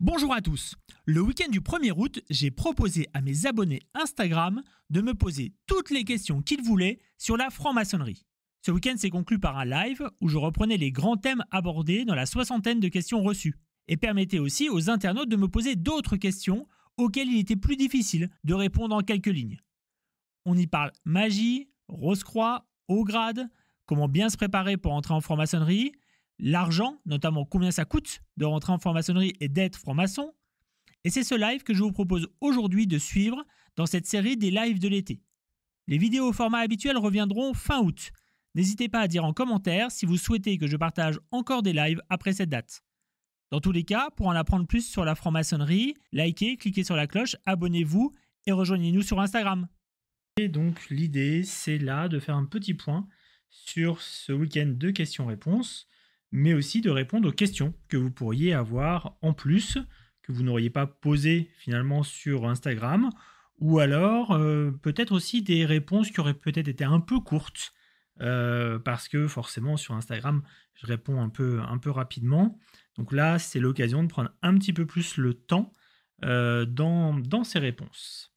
Bonjour à tous. Le week-end du 1er août, j'ai proposé à mes abonnés Instagram de me poser toutes les questions qu'ils voulaient sur la franc-maçonnerie. Ce week-end s'est conclu par un live où je reprenais les grands thèmes abordés dans la soixantaine de questions reçues et permettait aussi aux internautes de me poser d'autres questions auxquelles il était plus difficile de répondre en quelques lignes. On y parle magie, rose-croix, haut grade, comment bien se préparer pour entrer en franc-maçonnerie, l'argent, notamment combien ça coûte de rentrer en franc-maçonnerie et d'être franc-maçon. Et c'est ce live que je vous propose aujourd'hui de suivre dans cette série des lives de l'été. Les vidéos au format habituel reviendront fin août. N'hésitez pas à dire en commentaire si vous souhaitez que je partage encore des lives après cette date. Dans tous les cas, pour en apprendre plus sur la franc-maçonnerie, likez, cliquez sur la cloche, abonnez-vous et rejoignez-nous sur Instagram. Et donc l'idée, c'est là de faire un petit point sur ce week-end de questions-réponses mais aussi de répondre aux questions que vous pourriez avoir en plus, que vous n'auriez pas posées finalement sur Instagram, ou alors euh, peut-être aussi des réponses qui auraient peut-être été un peu courtes, euh, parce que forcément sur Instagram, je réponds un peu, un peu rapidement. Donc là, c'est l'occasion de prendre un petit peu plus le temps euh, dans, dans ces réponses.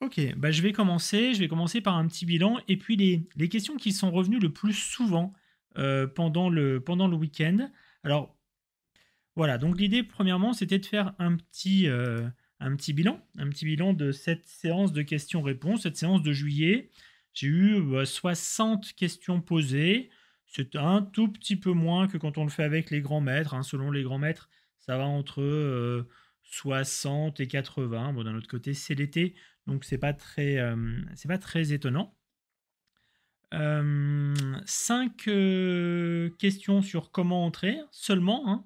Ok, bah je vais commencer. Je vais commencer par un petit bilan et puis les, les questions qui sont revenues le plus souvent euh, pendant le, pendant le week-end. Alors, voilà, donc l'idée, premièrement, c'était de faire un petit, euh, un petit bilan, un petit bilan de cette séance de questions-réponses, cette séance de juillet. J'ai eu 60 bah, questions posées. C'est un tout petit peu moins que quand on le fait avec les grands maîtres. Hein. Selon les grands maîtres, ça va entre 60 euh, et 80. Bon, d'un autre côté, c'est l'été, donc c'est pas très, c'est pas très étonnant. Euh, cinq euh, questions sur comment entrer seulement. Hein,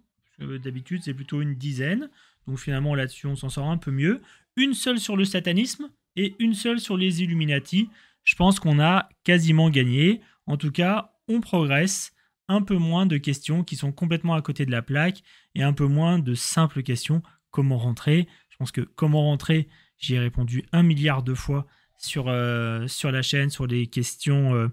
d'habitude, c'est plutôt une dizaine. Donc finalement, là-dessus, on s'en sort un peu mieux. Une seule sur le satanisme et une seule sur les Illuminati. Je pense qu'on a quasiment gagné. En tout cas, on progresse. Un peu moins de questions qui sont complètement à côté de la plaque et un peu moins de simples questions. Comment rentrer? Je pense que comment rentrer, j'y ai répondu un milliard de fois sur, euh, sur la chaîne, sur les questions euh,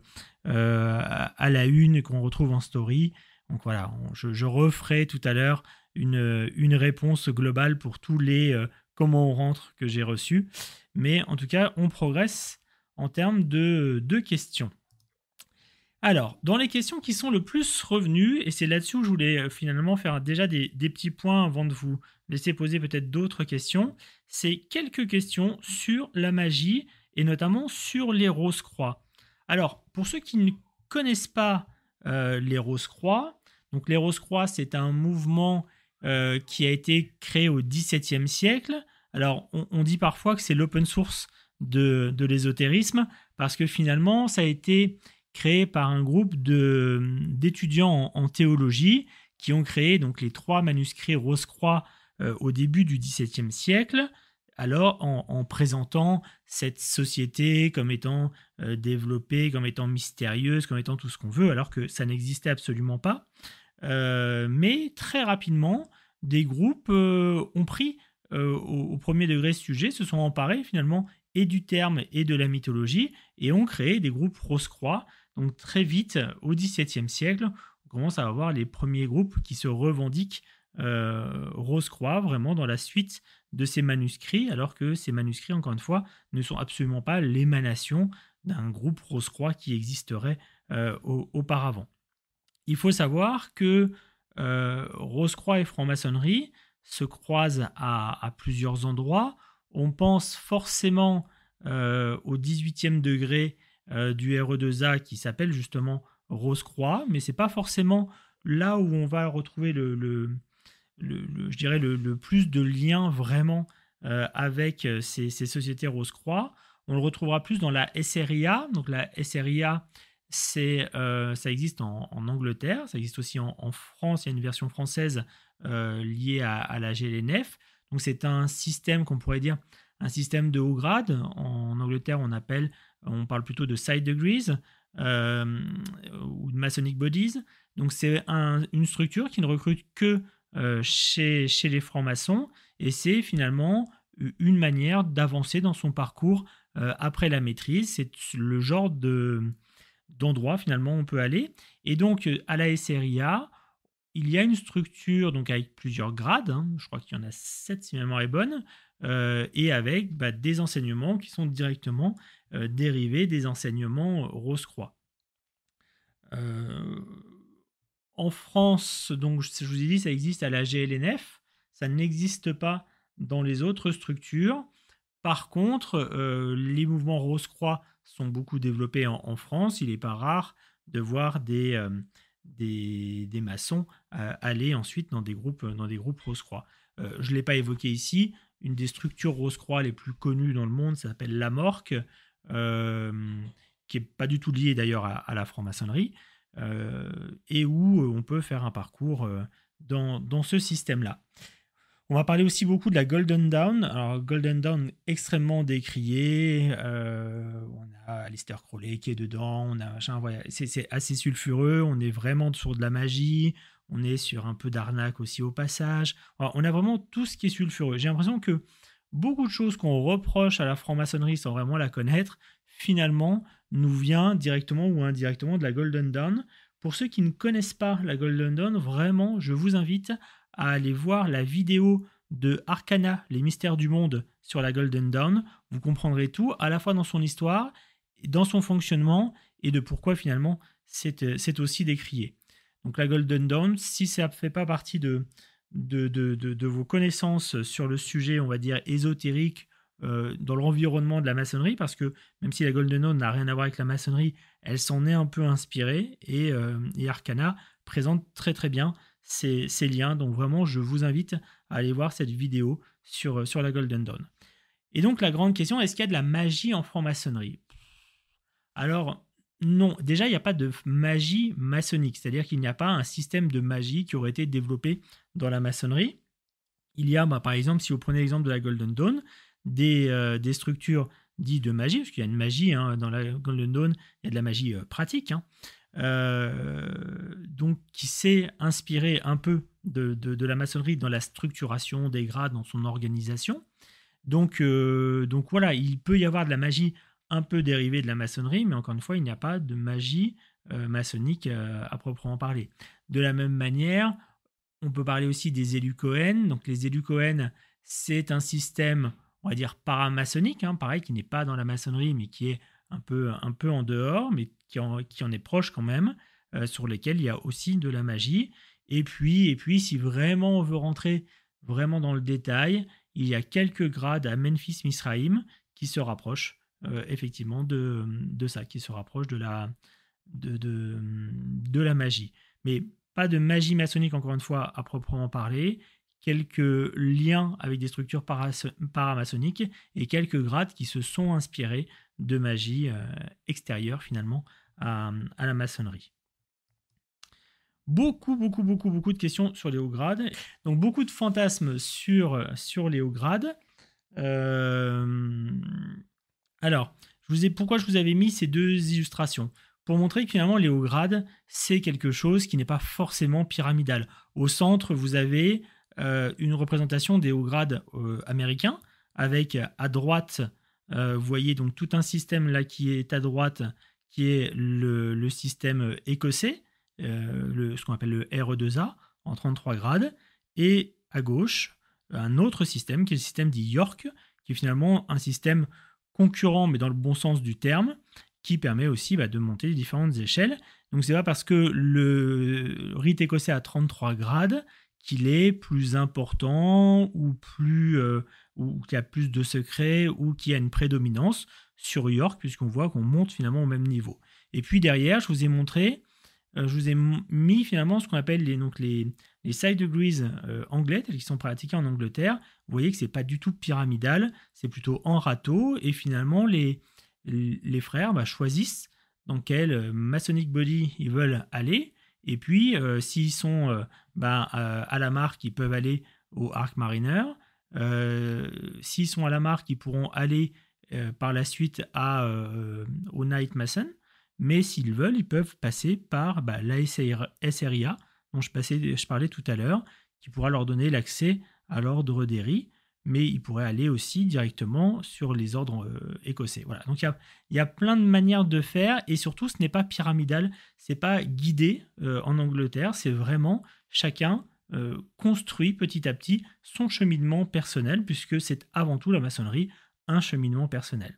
euh, à la une qu'on retrouve en story. Donc voilà, je, referai tout à l'heure une, une, réponse globale pour tous les comment on rentre que j'ai reçus. Mais en tout cas, on progresse en termes de, de questions. Alors, dans les questions qui sont le plus revenues, et c'est là-dessus où je voulais finalement faire déjà des, des, petits points avant de vous laisser poser peut-être d'autres questions, c'est quelques questions sur la magie et notamment sur les Rose-Croix. Alors, pour ceux qui ne connaissent pas euh, les Rose-Croix, donc les Rose-Croix, c'est un mouvement euh, qui a été créé au XVIIe siècle. Alors, on, dit parfois que c'est l'open source de, l'ésotérisme, parce que finalement, ça a été créé par un groupe d'étudiants en, théologie qui ont créé donc les trois manuscrits Rose-Croix euh, au début du XVIIe siècle alors en, présentant cette société comme étant euh, développée, comme étant mystérieuse, comme étant tout ce qu'on veut, alors que ça n'existait absolument pas. Euh, mais très rapidement, des groupes euh, ont pris au, premier degré ce sujet, se sont emparés finalement et du terme et de la mythologie, et ont créé des groupes Rose-Croix. Donc très vite, au XVIIe siècle, on commence à avoir les premiers groupes qui se revendiquent Rose-Croix, vraiment dans la suite de ces manuscrits, alors que ces manuscrits, encore une fois, ne sont absolument pas l'émanation d'un groupe Rose-Croix qui existerait euh, auparavant. Il faut savoir que euh, Rose-Croix et franc-maçonnerie se croisent à, plusieurs endroits. On pense forcément euh, au 18e degré du RE2A qui s'appelle justement Rose-Croix, mais c'est pas forcément là où on va retrouver le, je dirais le, plus de liens vraiment euh, avec euh, ces, sociétés Rose-Croix. On le retrouvera plus dans la SRIA. Donc la SRIA, euh, ça existe en, Angleterre, ça existe aussi en, France. Il y a une version française liée à, la GLNF. Donc c'est un système qu'on pourrait dire un système de haut grade. En Angleterre, on appelle, on parle plutôt de side degrees ou de Masonic bodies. Donc c'est une structure qui ne recrute que chez, chez les francs-maçons, et c'est finalement une manière d'avancer dans son parcours euh, après la maîtrise. C'est le genre de, d'endroit finalement où on peut aller. Et donc à la SRIA, il y a une structure donc avec plusieurs grades, hein. je crois qu'il y en a sept si ma mémoire est bonne, euh, et avec bah, des enseignements qui sont directement euh, dérivés des enseignements Rose-Croix. En France, donc je vous ai dit, ça existe à la GLNF, ça n'existe pas dans les autres structures. Par contre, les mouvements Rose-Croix sont beaucoup développés en, France. Il n'est pas rare de voir des, des, maçons aller ensuite dans des groupes, dans groupes Rose-Croix. je ne l'ai pas évoqué ici. Une des structures Rose-Croix les plus connues dans le monde s'appelle la Morque, qui n'est pas du tout liée d'ailleurs à, la franc-maçonnerie, et où on peut faire un parcours dans, dans ce système-là. On va parler aussi beaucoup de la Golden Dawn. Alors, Golden Dawn extrêmement décriée. Euh, on a Alistair Crowley qui est dedans. On a c'est, assez sulfureux. On est vraiment sur de la magie. On est sur un peu d'arnaque aussi au passage. on a vraiment tout ce qui est sulfureux. J'ai l'impression que beaucoup de choses qu'on reproche à la franc-maçonnerie sans vraiment la connaître, finalement, nous vient directement ou indirectement de la Golden Dawn. Pour ceux qui ne connaissent pas la Golden Dawn, vraiment, je vous invite à aller voir la vidéo de Arcana, les mystères du monde sur la Golden Dawn. Vous comprendrez tout, à la fois dans son histoire, dans son fonctionnement et de pourquoi finalement c'est euh, aussi décrié. Donc la Golden Dawn, si ça ne fait pas partie de, de, de, vos connaissances sur le sujet, on va dire, ésotérique, euh, dans l'environnement de la maçonnerie, parce que même si la Golden Dawn n'a rien à voir avec la maçonnerie, elle s'en est un peu inspirée, et, euh, et Arcana présente très très bien ces, liens. Donc vraiment, je vous invite à aller voir cette vidéo sur, sur la Golden Dawn. Et donc la grande question, est-ce qu'il y a de la magie en franc-maçonnerie? Alors non, déjà il n'y a pas de magie maçonnique, c'est-à-dire qu'il n'y a pas un système de magie qui aurait été développé dans la maçonnerie. Il y a bah, par exemple, si vous prenez l'exemple de la Golden Dawn, des, euh, des structures dites de magie, parce qu'il y a une magie hein, dans la Golden Dawn, il y a de la magie euh, pratique. Hein. Euh, donc qui s'est inspiré un peu de, la maçonnerie dans la structuration des grades, dans son organisation. Donc, donc voilà, il peut y avoir de la magie un peu dérivée de la maçonnerie, mais encore une fois, il n'y a pas de magie maçonnique à proprement parler. De la même manière, on peut parler aussi des élus Cohen. Donc les élus Cohen, c'est un système, on va dire, paramaçonnique, hein, pareil, qui n'est pas dans la maçonnerie, mais qui est un peu, un peu en dehors, mais qui en, qui en est proche quand même, euh, sur lesquels il y a aussi de la magie. Et puis, et puis, si vraiment on veut rentrer vraiment dans le détail, il y a quelques grades à Memphis Misraïm qui se rapprochent euh, effectivement de, de, ça, qui se rapprochent de la, de, de, de, la magie. Mais pas de magie maçonnique, encore une fois, à proprement parler. Quelques liens avec des structures paramaçonniques et quelques grades qui se sont inspirés de magie euh, extérieure finalement à, la maçonnerie. Beaucoup, beaucoup, beaucoup, beaucoup de questions sur les hauts grades. Donc beaucoup de fantasmes sur, sur les hauts grades. Euh, alors, pourquoi je vous avais mis ces deux illustrations? Pour montrer que finalement les hauts grades, c'est quelque chose qui n'est pas forcément pyramidal. Au centre, vous avez une représentation des hauts grades américains, avec à droite euh, vous voyez donc tout un système là qui est à droite, qui est le, système écossais, euh, ce qu'on appelle le RE2A, en 33 grades, et à gauche, un autre système qui est le système dit York, qui est finalement un système concurrent, mais dans le bon sens du terme, qui permet aussi bah, de monter les différentes échelles. Donc c'est pas parce que le rite écossais a 33 grades qu'il est plus important ou plus euh, ou qu'il y a plus de secrets ou qu'il y a une prédominance sur York puisqu'on voit qu'on monte finalement au même niveau. Et puis derrière, je vous ai montré, euh, je vous ai mis finalement ce qu'on appelle les, donc les, les side degrees euh, anglais qui sont pratiqués en Angleterre. Vous voyez que c'est pas du tout pyramidal, c'est plutôt en râteau et finalement les, les frères bah, choisissent dans quel Masonic Body ils veulent aller. Et puis, s'ils sont bah, euh, à la marque, ils peuvent aller au Arc Mariner. Euh, s'ils sont à la marque, ils pourront aller euh, par la suite au Night Mason. Mais s'ils veulent, ils peuvent passer par bah, la SRIA, dont je, je parlais tout à l'heure, qui pourra leur donner l'accès à l'ordre d'Eri. Mais il pourrait aller aussi directement sur les ordres euh, écossais. Voilà. Donc il y a, plein de manières de faire et surtout ce n'est pas pyramidal, c'est pas guidé euh, en Angleterre, c'est vraiment chacun euh, construit petit à petit son cheminement personnel puisque c'est avant tout la maçonnerie un cheminement personnel.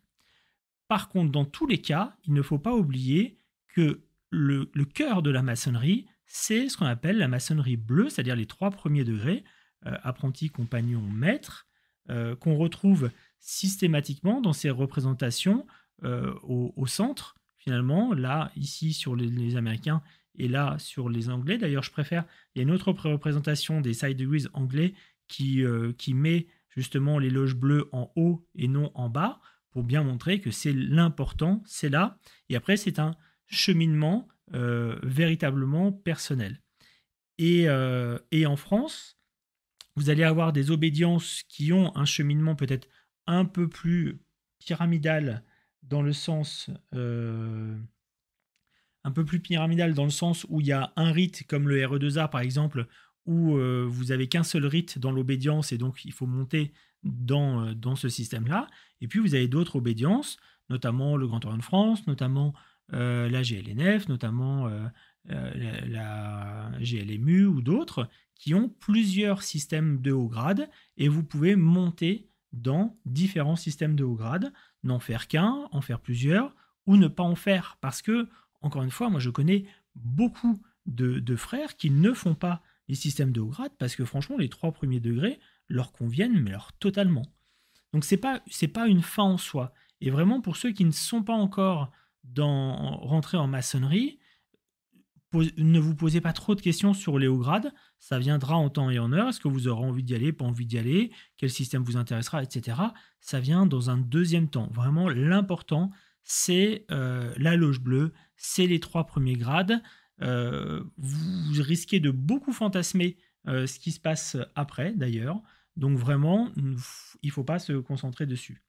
Par contre, dans tous les cas, il ne faut pas oublier que le cœur de la maçonnerie, c'est ce qu'on appelle la maçonnerie bleue, c'est-à-dire les trois premiers degrés, apprenti, compagnon, maître, euh, qu'on retrouve systématiquement dans ces représentations euh, au, centre, finalement, là, ici sur les, Américains et là sur les Anglais. D'ailleurs, je préfère, il y a une autre représentation des side degrees anglais qui, euh, qui met justement les loges bleues en haut et non en bas pour bien montrer que c'est l'important, c'est là. Et après, c'est un cheminement véritablement personnel. Et, en France, vous allez avoir des obédiences qui ont un cheminement peut-être un peu plus pyramidal dans le sens euh, un peu plus pyramidal dans le sens où il y a un rite comme le RE2A par exemple où euh, vous avez qu'un seul rite dans l'obédience et donc il faut monter dans, euh, dans ce système-là. Et puis vous avez d'autres obédiences, notamment le Grand Orient de France, notamment la GLNF, notamment la, la, GLMU ou d'autres qui ont plusieurs systèmes de haut grade et vous pouvez monter dans différents systèmes de haut grade, n'en faire qu'un, en faire plusieurs ou ne pas en faire parce que, encore une fois, moi je connais beaucoup de, frères qui ne font pas les systèmes de haut grade parce que franchement les trois premiers degrés leur conviennent mais leur totalement. Donc c'est pas pas une fin en soi. Et vraiment pour ceux qui ne sont pas encore dans rentrés en maçonnerie, ne vous posez pas trop de questions sur les hauts grades, ça viendra en temps et en heure. Est-ce que vous aurez envie d'y aller, pas envie d'y aller, quel système vous intéressera, etc. Ça vient dans un deuxième temps. Vraiment, l'important, c'est euh, la loge bleue, c'est les trois premiers grades. Euh, vous risquez de beaucoup fantasmer euh, ce qui se passe après, d'ailleurs. Donc vraiment, il ne faut pas se concentrer dessus.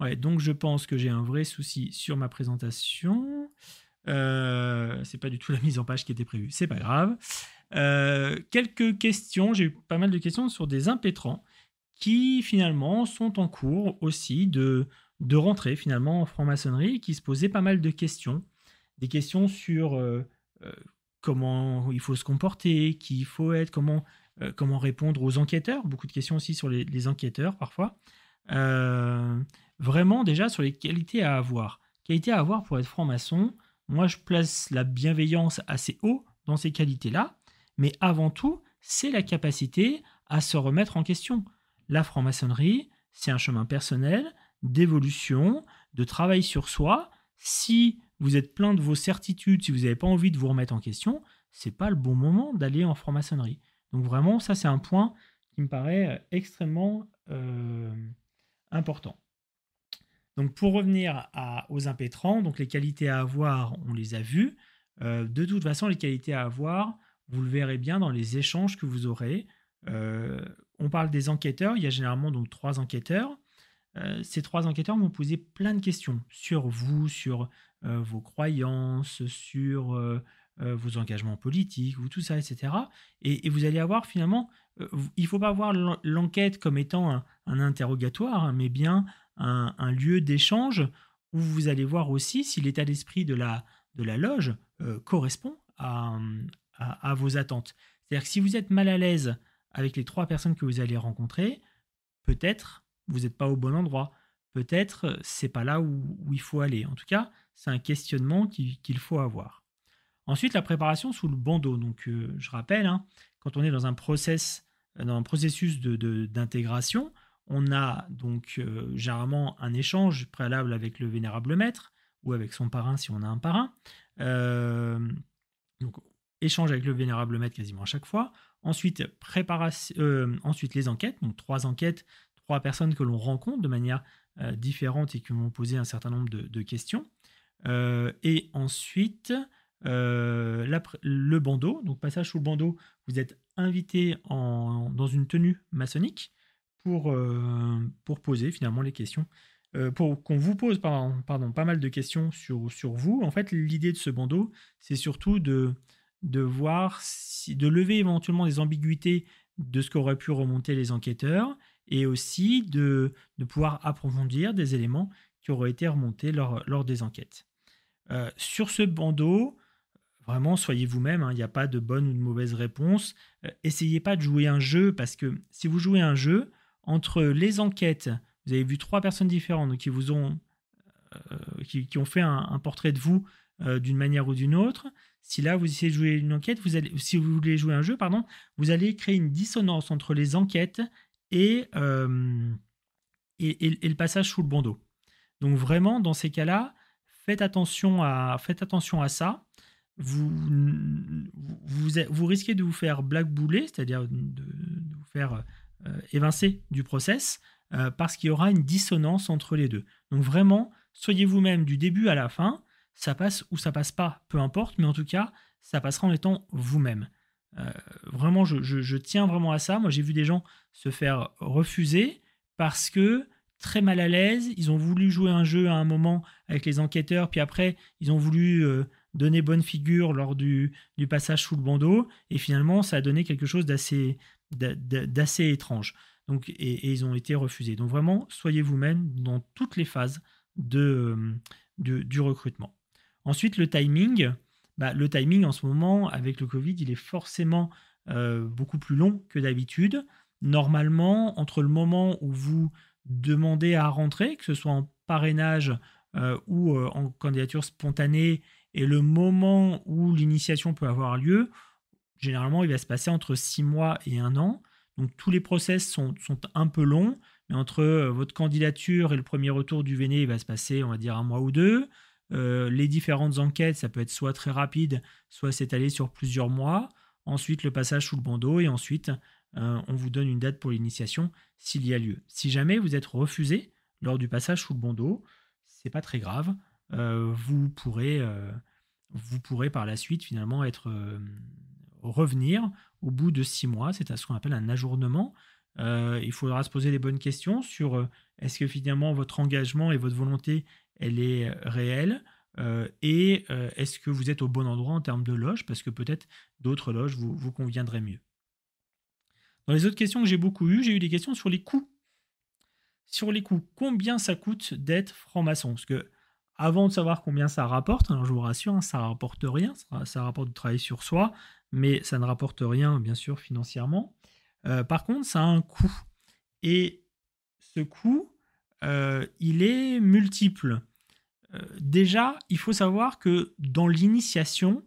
Ouais, donc je pense que j'ai un vrai souci sur ma présentation. Euh, c'est pas du tout la mise en page qui était prévue, c'est pas grave. Euh, quelques questions, j'ai eu pas mal de questions sur des impétrants qui finalement sont en cours aussi de, de rentrer finalement en franc-maçonnerie qui se posaient pas mal de questions. Des questions sur euh, comment il faut se comporter, qui il faut être, comment, comment répondre aux enquêteurs. Beaucoup de questions aussi sur les, les enquêteurs parfois. vraiment déjà sur les qualités à avoir. Qualités à avoir pour être franc-maçon, moi, je place la bienveillance assez haut dans ces qualités-là, mais avant tout, c'est la capacité à se remettre en question. La franc-maçonnerie, c'est un chemin personnel, d'évolution, de travail sur soi. Si vous êtes plein de vos certitudes, si vous n'avez pas envie de vous remettre en question, c'est pas le bon moment d'aller en franc-maçonnerie. Donc vraiment, ça c'est un point qui me paraît extrêmement euh, important. Donc pour revenir aux impétrants, donc les qualités à avoir, on les a vues. Euh, de toute façon, les qualités à avoir, vous le verrez bien dans les échanges que vous aurez. Euh, on parle des enquêteurs, il y a généralement donc trois enquêteurs. Euh, ces trois enquêteurs vont poser plein de questions sur vous, sur vos croyances, sur vos engagements politiques, ou tout ça, etc. Et, vous allez avoir finalement, il ne faut pas voir l'enquête comme étant un, un interrogatoire, hein, mais bien un, lieu d'échange où vous allez voir aussi si l'état d'esprit de la, de la loge euh, correspond à, à, vos attentes. C'est-à-dire que si vous êtes mal à l'aise avec les trois personnes que vous allez rencontrer, peut-être vous n'êtes pas au bon endroit. Peut-être c'est pas là où, il faut aller. En tout cas, c'est un questionnement qu'il faut avoir. Ensuite, la préparation sous le bandeau. Donc, euh, je rappelle, hein, quand on est dans un process, dans un processus d'intégration, de, on a donc euh, généralement un échange préalable avec le vénérable maître ou avec son parrain si on a un parrain. Euh, donc échange avec le vénérable maître quasiment à chaque fois. Ensuite, préparation, euh, ensuite les enquêtes, donc trois enquêtes, trois personnes que l'on rencontre de manière différente et qui vont poser un certain nombre de, questions. et ensuite, le bandeau, donc passage sous le bandeau, vous êtes invité dans une tenue maçonnique pour, euh, pour poser finalement les questions. Euh, pour qu'on vous pose pardon, pas mal de questions sur, sur vous. En fait, l'idée de ce bandeau, c'est surtout de, de voir, de lever éventuellement des ambiguïtés de ce qu'auraient pu remonter les enquêteurs et aussi de, de, pouvoir approfondir des éléments qui auraient été remontés lors, lors des enquêtes. Euh, sur ce bandeau, vraiment, soyez vous-même, hein, il n'y a pas de bonne ou de mauvaise réponse. Essayez pas de jouer un jeu parce que si vous jouez un jeu, entre les enquêtes, vous avez vu trois personnes différentes qui vous ont, euh, qui, ont fait un, portrait de vous d'une manière ou d'une autre. Si là vous essayez de jouer une enquête, vous allez, si vous voulez jouer un jeu, pardon, vous allez créer une dissonance entre les enquêtes et, et, et le passage sous le bandeau. Donc vraiment, dans ces cas-là, faites attention à, faites attention à ça. Vous, vous, vous risquez de vous faire blackbouler, c'est-à-dire de, vous faire euh, évincer du process, euh, parce qu'il y aura une dissonance entre les deux. Donc vraiment, soyez vous-même du début à la fin, ça passe ou ça passe pas, peu importe, mais en tout cas, ça passera en étant vous-même. Euh, vraiment, je, tiens vraiment à ça. Moi, j'ai vu des gens se faire refuser parce que très mal à l'aise. Ils ont voulu jouer un jeu à un moment avec les enquêteurs, puis après, ils ont voulu donner bonne figure lors du, passage sous le bandeau, et finalement, ça a donné quelque chose d'assez, d'assez étrange. Donc, et, ils ont été refusés. Donc vraiment, soyez vous-même dans toutes les phases de, du recrutement. Ensuite, le timing. Bah, le timing en ce moment, avec le Covid, il est forcément euh, beaucoup plus long que d'habitude. Normalement, entre le moment où vous demander à rentrer, que ce soit en parrainage euh, ou euh, en candidature spontanée, et le moment où l'initiation peut avoir lieu, généralement, il va se passer entre six mois et un an. Donc tous les process sont, sont un peu longs, mais entre euh, votre candidature et le premier retour du VNE, il va se passer, on va dire, un mois ou deux. les différentes enquêtes, ça peut être soit très rapide, soit s'étaler sur plusieurs mois. Ensuite, le passage sous le bandeau et ensuite euh, on vous donne une date pour l'initiation s'il y a lieu. Si jamais vous êtes refusé lors du passage sous le bandeau, c'est pas très grave. Euh, vous pourrez, euh, vous pourrez par la suite finalement être revenir au bout de six mois. C'est ce qu'on appelle un ajournement. il faudra se poser les bonnes questions sur est-ce que finalement votre engagement et votre volonté elle est réelle. et est-ce que vous êtes au bon endroit en termes de loge Parce que peut-être d'autres loges vous, vous conviendraient mieux. Dans les autres questions que j'ai beaucoup eues, j'ai eu des questions sur les coûts. Sur les coûts, combien ça coûte d'être franc-maçon? Parce que avant de savoir combien ça rapporte, alors je vous rassure, hein, ça rapporte rien, ça, rapporte de travailler sur soi, mais ça ne rapporte rien, bien sûr, financièrement. Euh, par contre, ça a un coût. Et ce coût, euh, il est multiple. Euh, déjà, il faut savoir que dans l'initiation,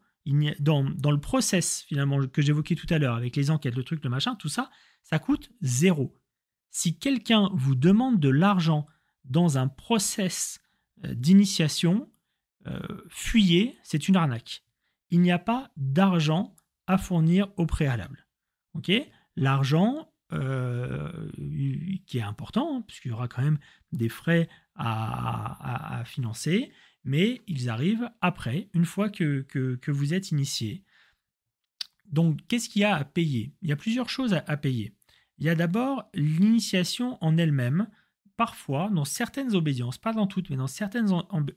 dans, le process finalement que j'évoquais tout à l'heure avec les enquêtes, le truc, le machin, tout ça, ça coûte zéro. Si quelqu'un vous demande de l'argent dans un process d'initiation, euh, fuyez, c'est une arnaque. Il n'y a pas d'argent à fournir au préalable. L'argent euh, qui est important, hein, puisqu'il y aura quand même des frais à, financer, mais ils arrivent après, une fois que, vous êtes initié. Donc, qu'est-ce qu'il y a à payer? Il y a plusieurs choses à, payer. Il y a d'abord l'initiation en elle-même. Parfois, dans certaines obédiences, pas dans toutes, mais dans certaines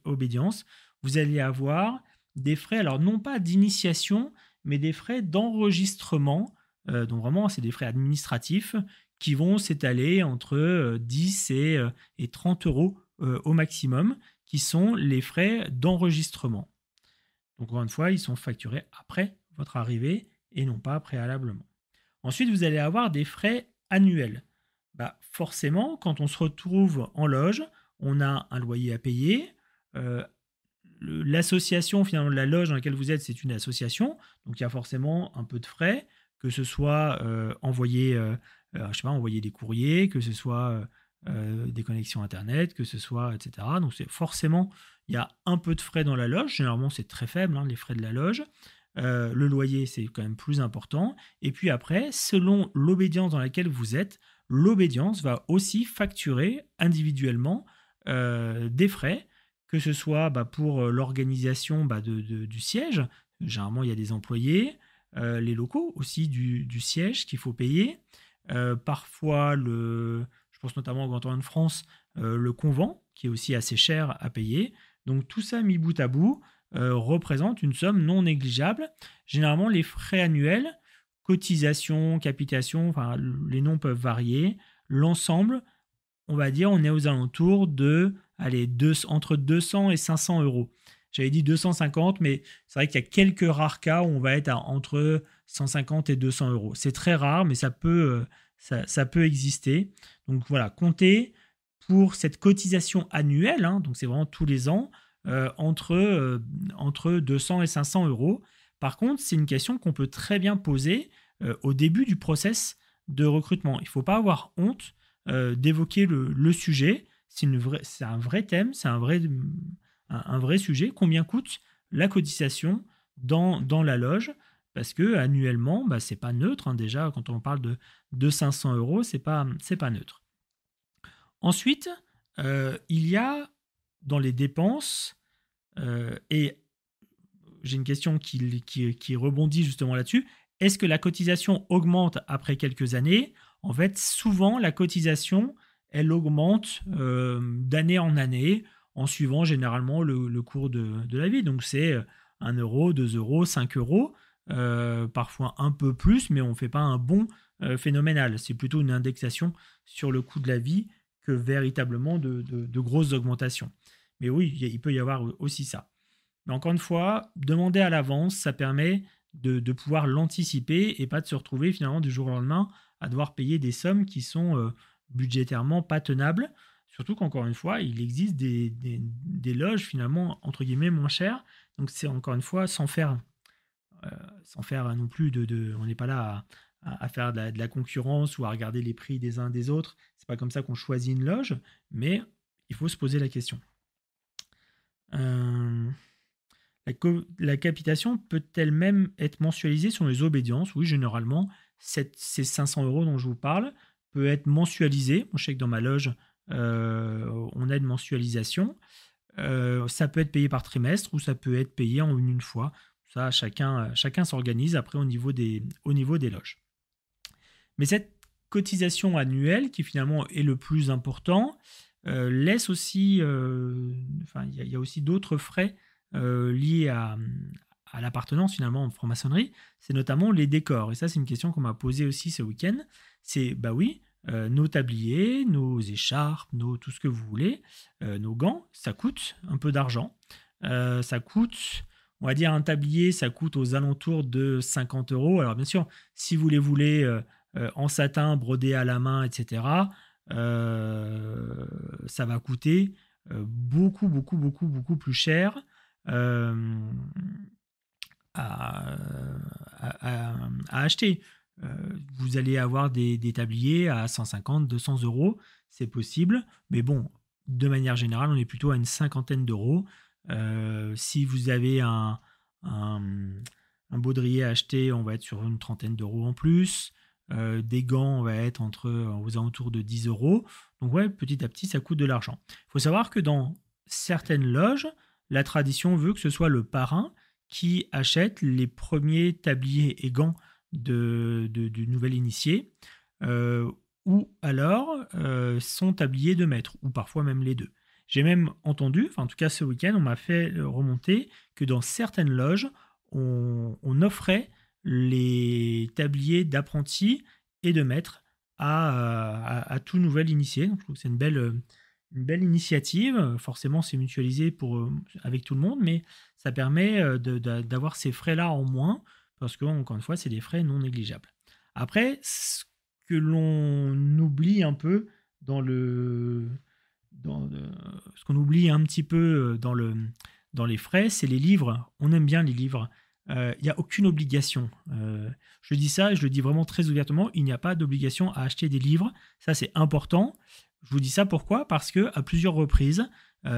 obédiences, vous allez avoir des frais, alors non pas d'initiation, mais des frais d'enregistrement. Euh, donc vraiment, c'est des frais administratifs qui vont s'étaler entre 10 euh, et, 30 euh, euros au maximum qui sont les frais d'enregistrement. Donc encore une fois, ils sont facturés après votre arrivée et non pas préalablement. Ensuite, vous allez avoir des frais annuels. Bah, forcément, quand on se retrouve en loge, on a un loyer à payer. Euh, l'association, finalement, la loge dans laquelle vous êtes, c'est une association. Donc il y a forcément un peu de frais, que ce soit euh, envoyer, euh, je sais pas, des courriers, que ce soit euh, des connexions Internet, que ce soit, etc. Donc c'est forcément, il y a un peu de frais dans la loge. Généralement, c'est très faible, hein, les frais de la loge. Euh, le loyer, c'est quand même plus important. Et puis après, selon l'obédience dans laquelle vous êtes, l'obédience va aussi facturer individuellement euh, des frais, que ce soit bah, pour l'organisation bah, du siège. Généralement, il y a des employés, les locaux aussi du, siège qu'il faut payer. parfois, le, pense notamment quand on de France, euh, le convent, qui est aussi assez cher à payer. Donc tout ça mis bout à bout euh, représente une somme non négligeable. Généralement, les frais annuels cotisation, capitation, enfin, les noms peuvent varier. L'ensemble, on va dire, on est aux alentours de, allez, entre 200 et 500 euros. J'avais dit 250, mais c'est vrai qu'il y a quelques rares cas où on va être entre 150 et 200 euros. C'est très rare, mais ça peut, euh, ça, peut exister. Donc voilà, comptez pour cette cotisation annuelle, hein, donc c'est vraiment tous les ans, euh, entre, euh, entre 200 et 500 euros. Par contre, c'est une question qu'on peut très bien poser au début du process de recrutement. Il ne faut pas avoir honte d'évoquer le, sujet. C'est un vrai thème, c'est un vrai, sujet. Combien coûte la cotisation dans, la loge? Parce que annuellement, bah, c'est pas neutre. Hein. déjà, quand on parle de, de 500 euros, c'est pas pas neutre. Ensuite, euh, il y a dans les dépenses euh, et j'ai une question qui, rebondit justement là-dessus. Est-ce que la cotisation augmente après quelques années? En fait, souvent la cotisation, elle augmente euh, d'année en année en suivant généralement le, cours de, la vie. Donc c'est 1 euro, 2 euros, 5 euros, euh, parfois un peu plus, mais on ne fait pas un bon euh, phénoménal. C'est plutôt une indexation sur le coût de la vie que véritablement de, grosses augmentations. Mais oui, il peut y avoir aussi ça. Mais encore une fois, demander à l'avance, ça permet de, pouvoir l'anticiper et pas de se retrouver finalement du jour au lendemain à devoir payer des sommes qui sont euh, budgétairement pas tenables. Surtout qu'encore une fois, il existe des, loges finalement entre guillemets moins chères. Donc c'est encore une fois sans faire, euh, non plus de, on n'est pas là à, faire de la, concurrence ou à regarder les prix des uns des autres. C'est pas comme ça qu'on choisit une loge, mais il faut se poser la question. Euh, la, capitation peut-elle même être mensualisée sur les obédiences Oui, généralement, ces 500 euros dont je vous parle peut être mensualisé. je sais que dans ma loge, euh, on a une mensualisation. Euh, ça peut être payé par trimestre ou ça peut être payé en une, fois. Ça, chacun, chacun s'organise après au niveau, des, au niveau des loges. Mais cette cotisation annuelle, qui finalement est le plus important, euh, laisse aussi, enfin, il y, a aussi d'autres frais liés à, à l'appartenance finalement en franc-maçonnerie, c'est notamment les décors. Et ça, c'est une question qu'on m'a posée aussi ce week-end. C'est, bah oui, euh, nos tabliers, nos écharpes, nos, tout ce que vous voulez, euh, nos gants, ça coûte un peu d'argent. Euh, ça coûte, on va dire, un tablier, ça coûte aux alentours de 50 euros. Alors bien sûr, si vous les voulez en satin, brodé à la main, etc., ça va coûter beaucoup, beaucoup, beaucoup, beaucoup plus cher. À, acheter. Euh, vous allez avoir des, tabliers à 150, 200 euros, c'est possible, mais bon, de manière générale, on est plutôt à une cinquantaine d'euros. Euh, si vous avez un, baudrier à acheter, on va être sur une trentaine d'euros en plus. Euh, des gants, on va être entre aux alentours de 10 euros. Donc ouais, petit à petit, ça coûte de l'argent. Il faut savoir que dans certaines loges, la tradition veut que ce soit le parrain qui achète les premiers tabliers et gants de, du nouvel initié, euh, ou alors euh, son tablier de maître, ou parfois même les deux. J'ai même entendu, en tout cas ce week-end, on m'a fait remonter que dans certaines loges, on, offrait les tabliers d'apprenti et de maître à, tout nouvel initié. Donc c'est une belle, une belle initiative. Forcément, c'est mutualisé pour, avec tout le monde, mais ça permet euh, d'avoir ces frais-là en moins parce que, encore une fois, c'est des frais non négligeables. Après, ce que l'on oublie un peu dans le. Dans ce qu'on oublie un petit peu euh, dans, le, dans les frais, c'est les livres. On aime bien les livres. Euh, il n'y a aucune obligation. Euh, je dis ça, je le dis vraiment très ouvertement, il n'y a pas d'obligation à acheter des livres. Ça, c'est important. Je vous dis ça pourquoi? Parce que à plusieurs reprises,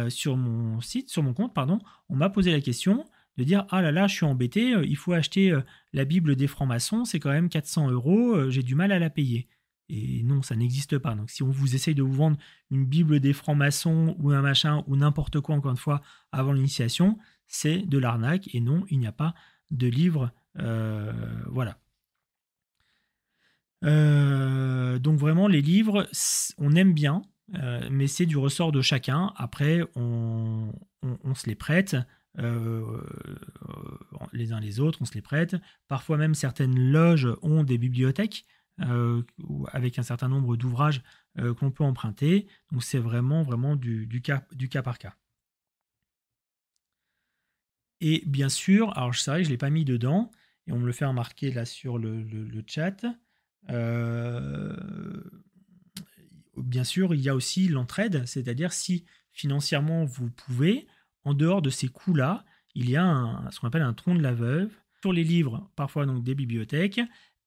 sur mon site, sur mon compte, pardon, on m'a posé la question de dire ah là là, je suis embêté, euh, il faut acheter euh, la Bible des francs-maçons, c'est quand même 400 euros, euh, j'ai du mal à la payer. Et non, ça n'existe pas. Donc si on vous essaye de vous vendre une Bible des francs-maçons ou un machin ou n'importe quoi, encore une fois, avant l'initiation, c'est de l'arnaque. Et non, il n'y a pas de livre. voilà. Donc vraiment, les livres, on aime bien, mais c'est du ressort de chacun. Après, on, on se les prête. les uns les autres, on se les prête. Parfois même certaines loges ont des bibliothèques avec un certain nombre d'ouvrages qu'on peut emprunter. Donc c'est vraiment vraiment du, cas, du cas par cas. Et bien sûr, alors c'est vrai que je ne l'ai pas mis dedans, et on me le fait remarquer là sur le, le chat. Bien sûr, il y a aussi l'entraide, c'est-à-dire si financièrement vous pouvez, en dehors de ces coûts-là, il y a ce qu'on appelle un tronc de la veuve. Sur les livres, parfois donc des bibliothèques.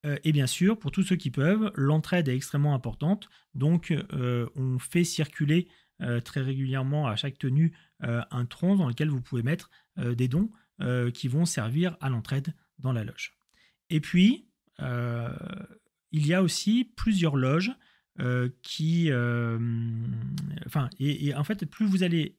Euh, et bien sûr, pour tous ceux qui peuvent, l'entraide est extrêmement importante. Donc, euh, on fait circuler euh, très régulièrement à chaque tenue un tronc dans lequel vous pouvez mettre des dons qui vont servir à l'entraide dans la loge. Et puis, il y a aussi plusieurs loges qui... enfin, et, en fait, plus vous allez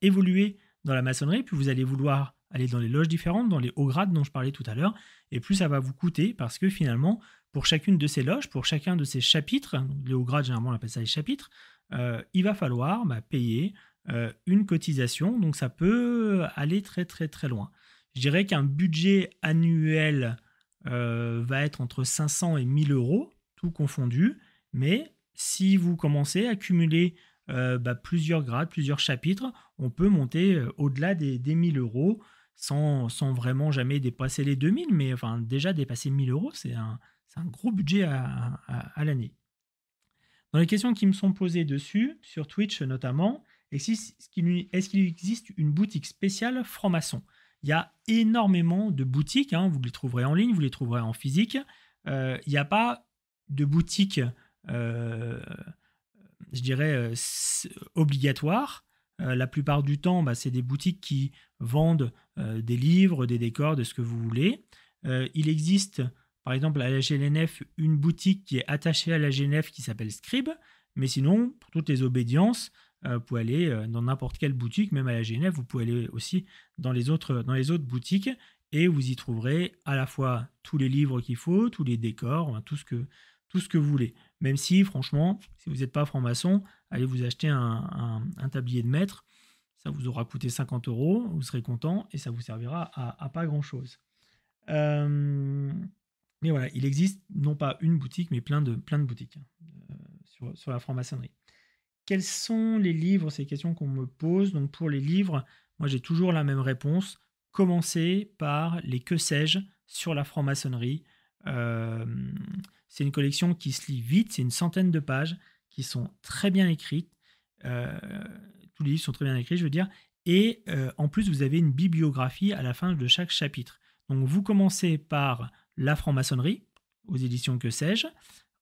évoluer dans la maçonnerie, plus vous allez vouloir aller dans les loges différentes, dans les hauts grades dont je parlais tout à l'heure, et plus ça va vous coûter parce que finalement, pour chacune de ces loges, pour chacun de ces chapitres, les hauts grades généralement on appelle ça les chapitres, euh, il va falloir bah, payer euh, une cotisation, donc ça peut aller très très très loin. Je dirais qu'un budget annuel euh, va être entre 500 et 1000 euros, tout confondu, mais si vous commencez à cumuler euh, bah, plusieurs grades, plusieurs chapitres, on peut monter euh, au-delà des, des 1000 euros sans, vraiment jamais dépasser les 2000, mais enfin déjà dépasser 1000 euros, c'est un, gros budget à, l'année. Dans les questions qui me sont posées dessus, sur Twitch notamment, est-ce qu'il existe une boutique spéciale franc-maçon? Il y a énormément de boutiques, hein, vous les trouverez en ligne, vous les trouverez en physique. Euh, il n'y a pas de boutique je dirais, euh, obligatoire. Euh, la plupart du temps, bah, c'est des boutiques qui vendent euh, des livres, des décors, de ce que vous voulez. il existe, par exemple, à la GNF, une boutique qui est attachée à la GNF qui s'appelle Scribe. Mais sinon, pour toutes les obédiences, vous pouvez aller dans n'importe quelle boutique, même à la GNF, vous pouvez aller aussi dans les autres, dans les autres boutiques et vous y trouverez à la fois tous les livres qu'il faut, tous les décors, tout, ce que, tout ce que vous voulez. Même si, franchement, si vous n'êtes pas franc-maçon, allez vous acheter un, tablier de maître. Ça vous aura coûté 50 euros, vous serez content et ça vous servira à, pas grand-chose. Euh, mais voilà, il existe non pas une boutique, mais plein de, plein de boutiques euh, sur, la franc-maçonnerie. Quels sont les livres C'est questions qu'on me pose. Donc pour les livres, moi j'ai toujours la même réponse. Commencez par les que sais-je sur la franc-maçonnerie. Euh, c'est une collection qui se lit vite, c'est une centaine de pages qui sont très bien écrites. Euh, tous les livres sont très bien écrits, je veux dire. Et euh, en plus, vous avez une bibliographie à la fin de chaque chapitre. Donc vous commencez par la franc-maçonnerie, aux éditions Que sais-je.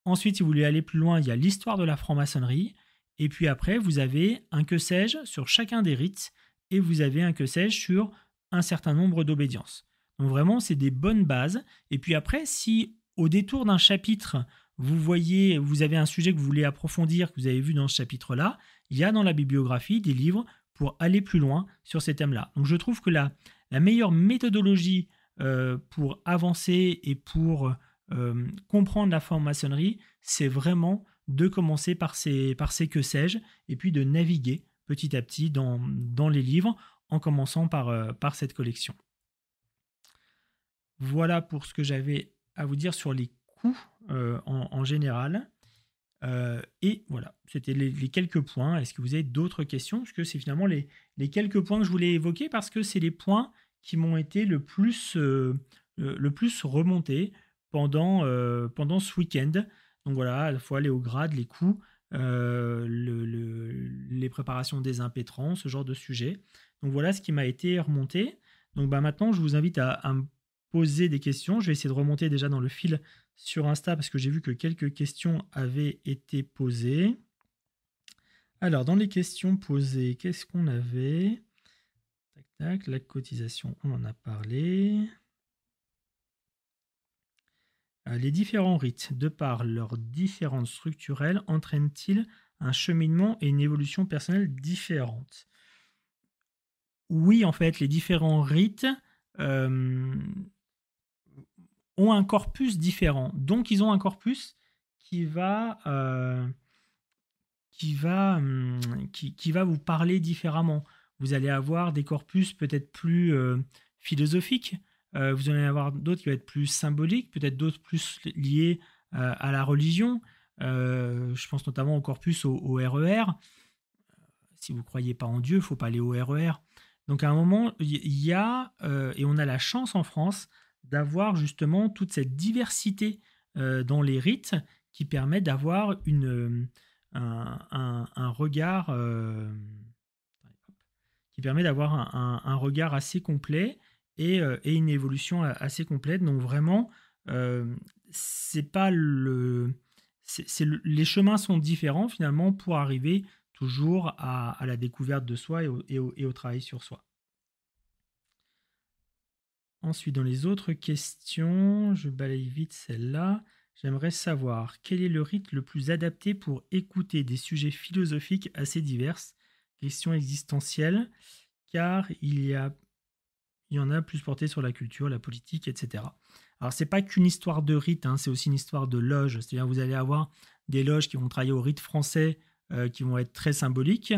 Ensuite, si vous voulez aller plus loin, il y a l'histoire de la franc-maçonnerie. Et puis après, vous avez un que sais-je sur chacun des rites. Et vous avez un que sais-je sur un certain nombre d'obédiences. Donc vraiment, c'est des bonnes bases. Et puis après, si au détour d'un chapitre, vous voyez, vous avez un sujet que vous voulez approfondir, que vous avez vu dans ce chapitre-là, il y a dans la bibliographie des livres pour aller plus loin sur ces thèmes-là. Donc je trouve que la, meilleure méthodologie euh, pour avancer et pour euh, comprendre la franc-maçonnerie, c'est vraiment de commencer par ces, par ces que sais-je, et puis de naviguer petit à petit dans, dans les livres, en commençant par, euh, par cette collection. Voilà pour ce que j'avais à vous dire sur les coûts euh, en, général. Euh, et voilà, c'était les, quelques points. Est-ce que vous avez d'autres questions? Parce que c'est finalement les, quelques points que je voulais évoquer parce que c'est les points qui m'ont été le plus, le plus remontés pendant, pendant ce week-end. Donc voilà, à la fois les hauts grades, les coûts, les préparations des impétrants, ce genre de sujet. Donc voilà ce qui m'a été remonté. Donc bah maintenant, je vous invite à, me poser des questions. Je vais essayer de remonter déjà dans le fil sur Insta parce que j'ai vu que quelques questions avaient été posées. Alors, dans les questions posées, qu'est-ce qu'on avait? Tac, la cotisation, on en a parlé. Euh, les différents rites, de par leurs différences structurelles, entraînent-ils un cheminement et une évolution personnelle différente Oui, en fait, les différents rites euh, ont un corpus différent. Donc, ils ont un corpus qui va, euh, qui va, hum, qui, va vous parler différemment. vous allez avoir des corpus peut-être plus philosophiques, vous allez avoir d'autres qui vont être plus symboliques, peut-être d'autres plus liés à la religion. je pense notamment au corpus au, RER. E si vous ne croyez pas en Dieu, il ne faut pas aller au RER. E Donc à un moment, il y a, et on a la chance en France d'avoir justement toute cette diversité dans les rites qui permet d'avoir une, un, regard qui permet d'avoir un, regard assez complet et, et, une évolution assez complète. Donc vraiment, c'est pas le, c'est, les chemins sont différents finalement pour arriver toujours à, la découverte de soi et au, travail sur soi. Ensuite, dans les autres questions, je balaye vite celle-là. J'aimerais savoir quel est le rite le plus adapté pour écouter des sujets philosophiques assez divers, questions existentielles, car il y, a, il y en a plus porté sur la culture, la politique, etc. Alors c'est pas qu'une histoire de rite, hein, c'est aussi une histoire de loge. C'est-à-dire vous allez avoir des loges qui vont travailler au rite français, euh, qui vont être très symboliques.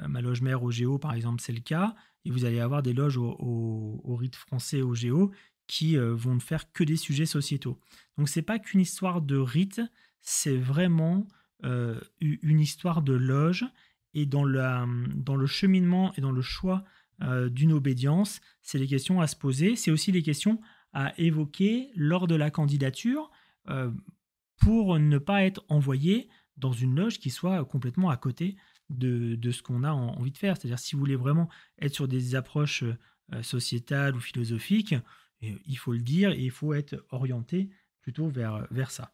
Euh, ma loge mère au Géo, par exemple, c'est le cas. Et vous allez avoir des loges au, rite français au Géo qui euh, vont ne faire que des sujets sociétaux. Donc c'est pas qu'une histoire de rite, c'est vraiment une histoire de loge et dans, dans le cheminement et dans le choix euh, d'une obédience, c'est les questions à se poser, c'est aussi les questions à évoquer lors de la candidature pour ne pas être envoyé dans une loge qui soit complètement à côté de, de ce qu'on a envie de faire. C'est-à-dire si vous voulez vraiment être sur des approches sociétales ou philosophiques, il faut le dire et il faut être orienté plutôt vers, vers ça.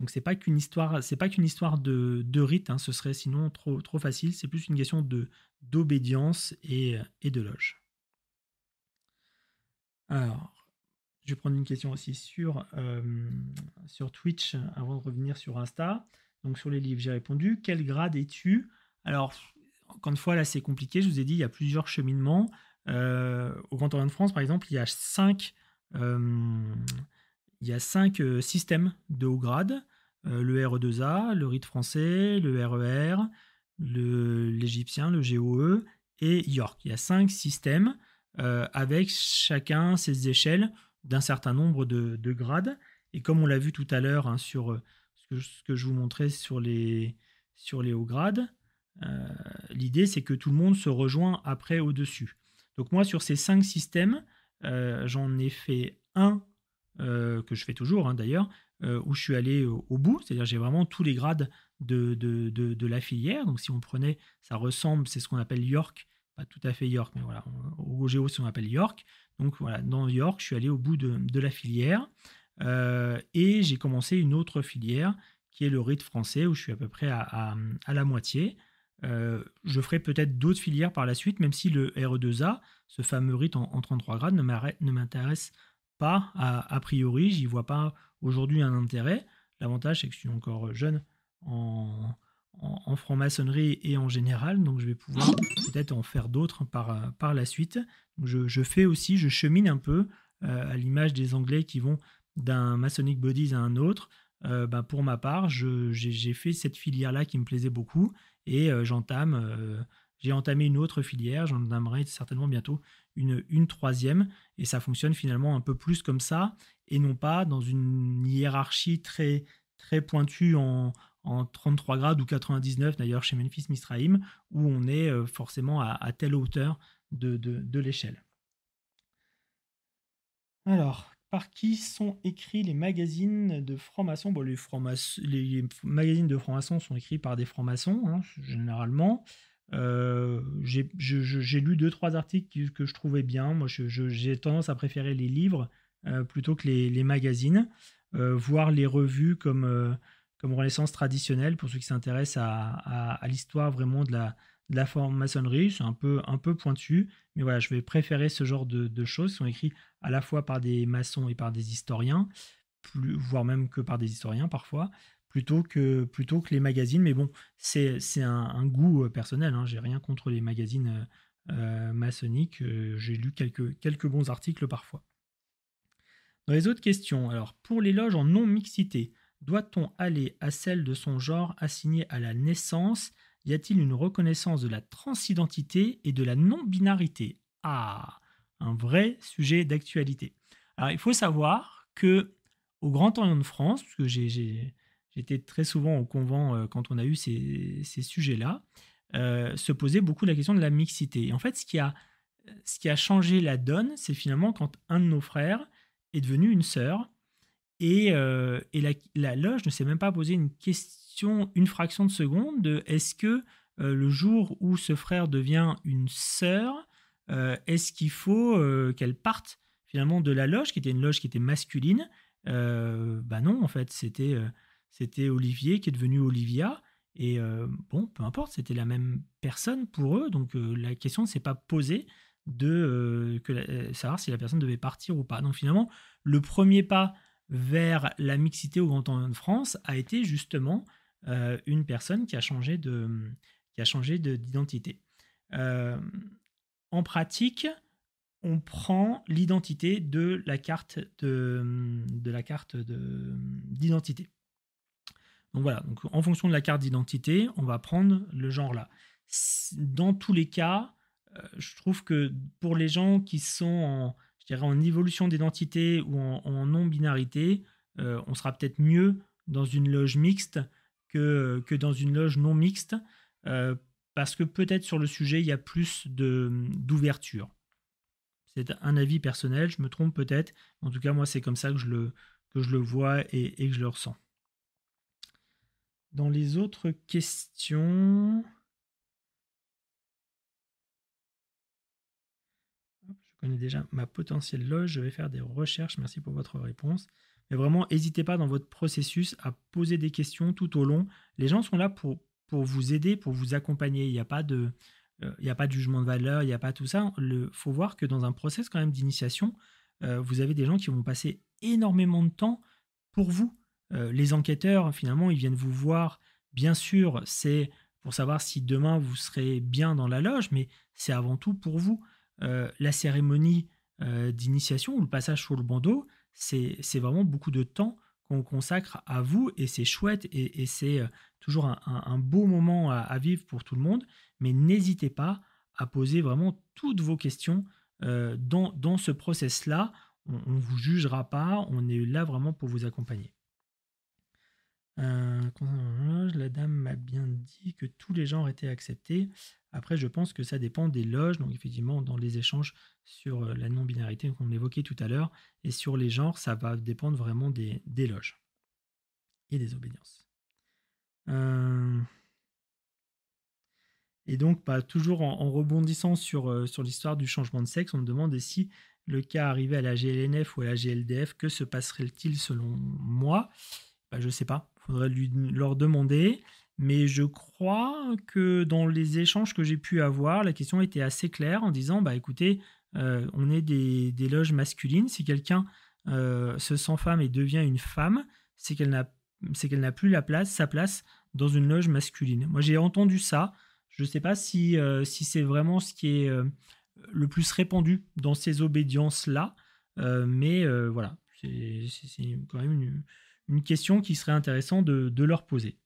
Donc c'est pas qu'une histoire, pas qu'une histoire de, de rite, hein, ce serait sinon trop, trop facile. C'est plus une question de d'obédience et, et de loge. Alors, je vais prendre une question aussi sur, euh, sur Twitch avant de revenir sur Insta. Donc sur les livres, j'ai répondu. Quel grade es-tu? Alors, encore une fois, là c'est compliqué. Je vous ai dit, il y a plusieurs cheminements. Euh, au Grand Orient de France, par exemple, il y a cinq, euh, il y a cinq euh, systèmes de haut grade. le RE2A, le rite français, le RER, e l'Égyptien, le, GOE et York. Il y a cinq systèmes avec chacun ses échelles d'un certain nombre de, grades. Et comme on l'a vu tout à l'heure hein, sur ce que, je vous montrais sur les, sur les hauts grades, l'idée c'est que tout le monde se rejoint après au-dessus. Donc moi, sur ces cinq systèmes, euh, j'en ai fait un, euh, que je fais toujours hein, d'ailleurs, euh, où je suis allé au, bout, c'est-à-dire j'ai vraiment tous les grades de, de, la filière. Donc si on prenait, ça ressemble, c'est ce qu'on appelle York, pas tout à fait York, mais voilà, au Géo, on appelle York. Donc voilà, dans York, je suis allé au bout de, la filière et j'ai commencé une autre filière qui est le rite français, où je suis à peu près à la moitié. Euh, je ferai peut-être d'autres filières par la suite, même si le RE2A, ce fameux rite en, 33 grades, ne m'intéresse pas a, priori. J'y vois pas aujourd'hui un intérêt. L'avantage, c'est que je suis encore jeune en, franc-maçonnerie et en général, donc je vais pouvoir peut-être en faire d'autres par, la suite. Je, fais aussi, je chemine un peu euh, à l'image des Anglais qui vont d'un Masonic Bodies à un autre. Euh, bah, pour ma part, j'ai fait cette filière-là qui me plaisait beaucoup et euh, j'entame, j'ai entamé une autre filière, j'en entamerai certainement bientôt une, une troisième et ça fonctionne finalement un peu plus comme ça et non pas dans une hiérarchie très, très pointue en, en 33 grades ou 99 d'ailleurs chez Memphis Misraim où on est forcément à, telle hauteur de, de, l'échelle. Alors, par qui sont écrits les magazines de francs-maçons? Bon, les, les, magazines de francs-maçons sont écrits par des francs-maçons, hein, généralement. Euh, j'ai lu deux, trois articles que, je trouvais bien. Moi, j'ai tendance à préférer les livres euh, plutôt que les, magazines, euh, voire les revues comme, comme Renaissance traditionnelle, pour ceux qui s'intéressent à, l'histoire vraiment de la, de la franc-maçonnerie, c'est un peu, un peu pointu, mais voilà, je vais préférer ce genre de, choses qui sont écrites à la fois par des maçons et par des historiens, plus, voire même que par des historiens parfois, plutôt que, plutôt que les magazines. Mais bon, c'est un, goût euh, personnel, hein, j'ai rien contre les magazines euh, euh, maçonniques, j'ai lu quelques, quelques bons articles parfois. Dans les autres questions, alors pour les loges en non-mixité, doit-on aller à celle de son genre assignée à la naissance? Y a-t-il une reconnaissance de la transidentité et de la non-binarité? Ah, un vrai sujet d'actualité. Alors, il faut savoir que au Grand Orient de France, puisque j'étais très souvent au convent euh, quand on a eu ces, sujets-là, euh, se posait beaucoup la question de la mixité. Et en fait, ce qui a changé la donne, c'est finalement quand un de nos frères est devenu une sœur. Et, euh, et la, loge ne s'est même pas posé une question, une fraction de seconde de est-ce que le jour où ce frère devient une sœur, est-ce qu'il faut qu'elle parte finalement de la loge, qui était une loge qui était masculine, euh, bah non, en fait, c'était euh, c'était Olivier qui est devenu Olivia. Et euh, bon, peu importe, c'était la même personne pour eux. Donc la question ne s'est pas posée de que savoir si la personne devait partir ou pas. Donc finalement, le premier pas vers la mixité au Grand Orient de France a été justement une personne qui a changé de qui a changé d'identité. en pratique, on prend l'identité de la carte de, de la carte d'identité. Donc voilà, donc en fonction de la carte d'identité, on va prendre le genre là. Dans tous les cas, euh, je trouve que pour les gens qui sont en, je dirais, en évolution d'identité ou en, non-binarité, euh, on sera peut-être mieux dans une loge mixte que, que dans une loge non mixte, euh, parce que peut-être sur le sujet, il y a plus d'ouverture. C'est un avis personnel, je me trompe peut-être. En tout cas, moi, c'est comme ça que je le, que je le vois et, que je le ressens. Dans les autres questions... connais déjà ma potentielle loge, je vais faire des recherches, merci pour votre réponse. Mais vraiment, n'hésitez pas dans votre processus à poser des questions tout au long. Les gens sont là pour, pour vous aider, pour vous accompagner. Il n'y a pas de euh, a pas de jugement de valeur, il n'y a pas tout ça. Il faut voir que dans un process quand même d'initiation, euh, vous avez des gens qui vont passer énormément de temps pour vous. Euh, les enquêteurs, finalement, ils viennent vous voir. Bien sûr, c'est pour savoir si demain vous serez bien dans la loge, mais c'est avant tout pour vous. La cérémonie d'initiation ou le passage sur le bandeau, c'est vraiment beaucoup de temps qu'on consacre à vous et c'est chouette et, c'est toujours un, beau moment à, vivre pour tout le monde mais n'hésitez pas à poser vraiment toutes vos questions euh, dans, dans, ce process-là. On ne vous jugera pas, on est là vraiment pour vous accompagner. Euh, la dame m'a bien dit que tous les genres étaient acceptés. Après, je pense que ça dépend des loges. Donc, effectivement, dans les échanges sur euh, la non-binarité qu'on évoquait tout à l'heure, et sur les genres, ça va dépendre vraiment des, loges et des obédiences. Euh, et donc, bah, toujours en, rebondissant sur, l'histoire du changement de sexe, on me demande si le cas arrivait à la GLNF ou à la GLDF, que se passerait-il selon moi? Bah, Je ne sais pas, faudrait leur demander. Mais je crois que dans les échanges que j'ai pu avoir, la question était assez claire en disant bah écoutez, euh, on est des, loges masculines. Si quelqu'un euh, se sent femme et devient une femme, c'est qu'elle n'a plus la place, sa place dans une loge masculine. Moi, j'ai entendu ça. Je ne sais pas si, euh, si c'est vraiment ce qui est le plus répandu dans ces obédiences-là, mais voilà, c'est quand même une, question qui serait intéressant de, leur poser.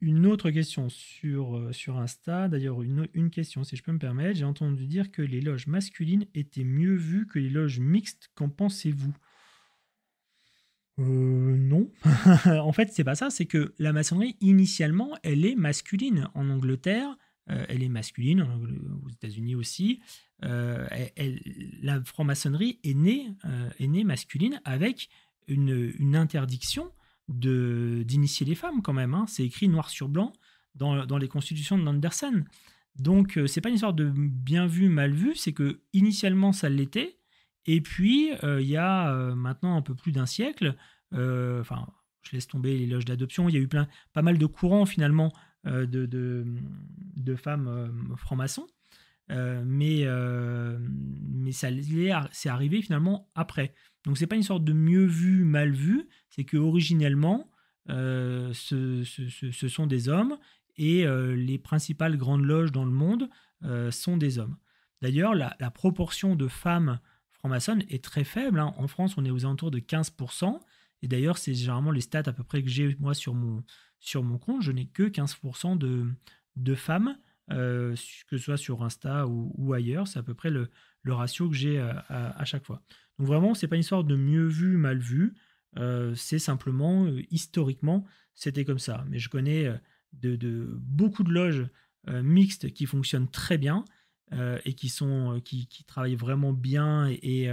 Une autre question sur, sur Insta, d'ailleurs une, une, question si je peux me permettre, j'ai entendu dire que les loges masculines étaient mieux vues que les loges mixtes, qu'en pensez-vous? Euh, non. en fait, c'est pas ça. C'est que la maçonnerie, initialement, elle est masculine. En Angleterre, euh, elle est masculine, aux États-Unis aussi. Euh, la franc-maçonnerie est née, est née masculine avec une, interdiction d'initier les femmes, quand même. Hein. C'est écrit noir sur blanc dans, les constitutions de Anderson. Donc, c'est pas une histoire de bien vu, mal vu. C'est que initialement, ça l'était. Et puis, euh, il y a euh, maintenant un peu plus d'un siècle, euh, enfin, je laisse tomber les loges d'adoption, il y a eu plein, pas mal de courants finalement de, de, femmes francs-maçons, mais, mais ça c'est arrivé finalement après. Donc c'est pas une sorte de mieux vu, mal vu, c'est que originellement, ce, ce, sont des hommes et les principales grandes loges dans le monde sont des hommes. D'ailleurs, la, proportion de femmes franc-maçonne est très faible. Hein. En France, on est aux alentours de 15%. Et d'ailleurs, c'est généralement les stats à peu près que j'ai moi sur mon, sur mon compte, je n'ai que 15% de, de femmes, que ce soit sur Insta ou, ailleurs. C'est à peu près le, ratio que j'ai à, chaque fois. Donc vraiment, c'est pas une histoire de mieux vu, mal vu. c'est simplement, historiquement, c'était comme ça. Mais je connais de, beaucoup de loges mixtes qui fonctionnent très bien et qui, sont, qui, travaillent vraiment bien et,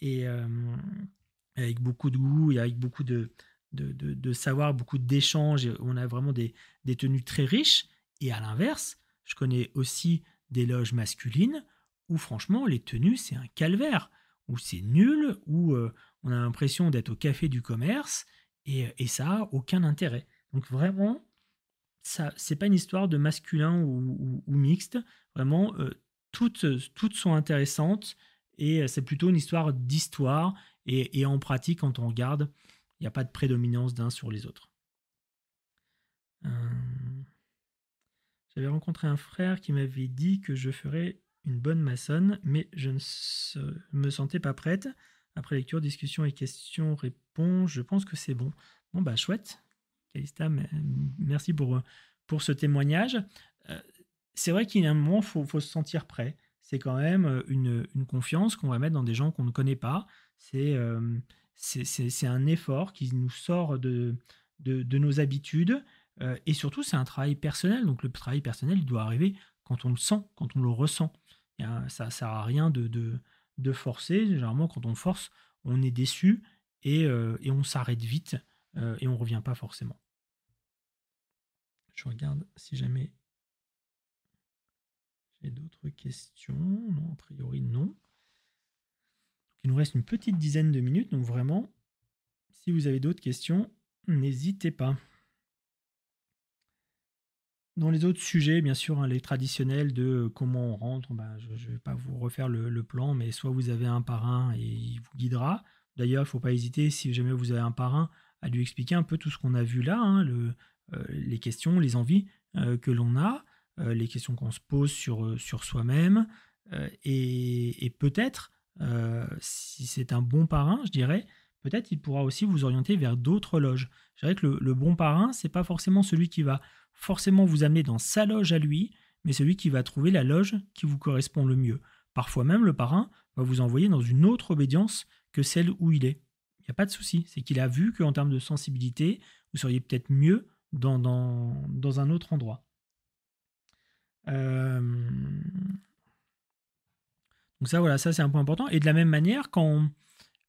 et avec beaucoup de goût et avec beaucoup de, de, savoir, beaucoup d'échanges. On a vraiment des, tenues très riches. Et à l'inverse, je connais aussi des loges masculines où franchement les tenues c'est un calvaire, où c'est nul, où euh, on a l'impression d'être au café du commerce et, ça a aucun intérêt. Donc vraiment, ça c'est pas une histoire de masculin ou, mixte. Vraiment, euh, toutes, toutes sont intéressantes et euh, c'est plutôt une histoire d'histoire et, en pratique quand on regarde il n'y a pas de prédominance d'un sur les autres. Euh, j'avais rencontré un frère qui m'avait dit que je ferais une bonne maçonne, mais je ne me sentais pas prête. Après lecture, discussion et questions-réponses, je pense que c'est bon. Bon, bah chouette. Calista, merci pour, pour ce témoignage. Euh, c'est vrai qu'il y a un moment, il faut, faut, se sentir prêt. C'est quand même une, une confiance qu'on va mettre dans des gens qu'on ne connaît pas. C'est euh, c'est un effort qui nous sort de, nos habitudes. Euh, et surtout, c'est un travail personnel. Donc le travail personnel, il doit arriver quand on le sent, quand on le ressent. ça ne sert à rien de, forcer. Généralement, quand on force, on est déçu et, euh, on s'arrête vite euh, et on ne revient pas forcément. Je regarde si jamais j'ai d'autres questions. Non, a priori, non. Il nous reste une petite dizaine de minutes, donc vraiment, si vous avez d'autres questions, n'hésitez pas. Dans les autres sujets, bien sûr, hein, les traditionnels de comment on rentre, bah, je ne vais pas vous refaire le, plan, mais soit vous avez un parrain et il vous guidera. D'ailleurs, il ne faut pas hésiter, si jamais vous avez un parrain, à lui expliquer un peu tout ce qu'on a vu là, hein, euh, les questions, les envies euh, que l'on a, euh, les questions qu'on se pose sur, sur soi-même, et peut-être euh, si c'est un bon parrain, je dirais, peut-être il pourra aussi vous orienter vers d'autres loges. Je dirais que le, bon parrain, c'est pas forcément celui qui va forcément vous amener dans sa loge à lui, mais celui qui va trouver la loge qui vous correspond le mieux. Parfois même, le parrain va vous envoyer dans une autre obédience que celle où il est. Il n'y a pas de souci, c'est qu'il a vu qu'en termes de sensibilité, vous seriez peut-être mieux dans, un autre endroit. Euh, donc ça, voilà, ça c'est un point important. Et de la même manière, quand,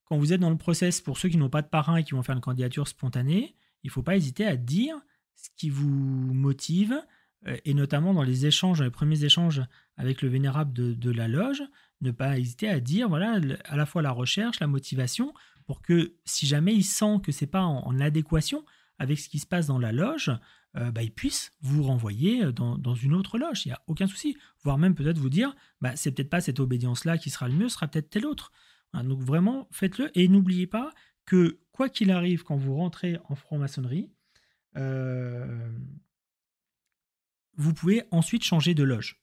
vous êtes dans le process, pour ceux qui n'ont pas de parrain et qui vont faire une candidature spontanée, il ne faut pas hésiter à dire ce qui vous motive, euh, et notamment dans les échanges, dans les premiers échanges avec le vénérable de, la loge, ne pas hésiter à dire, voilà, à la fois la recherche, la motivation, pour que si jamais il sent que c'est pas en adéquation avec ce qui se passe dans la loge, euh, bah, ils puissent vous renvoyer euh, dans, une autre loge. Il n'y a aucun souci. Voire même peut-être vous dire, bah, c'est peut-être pas cette obédience-là qui sera le mieux, ce sera peut-être telle autre. donc vraiment, faites-le. Et n'oubliez pas que quoi qu'il arrive quand vous rentrez en franc-maçonnerie, euh, vous pouvez ensuite changer de loge.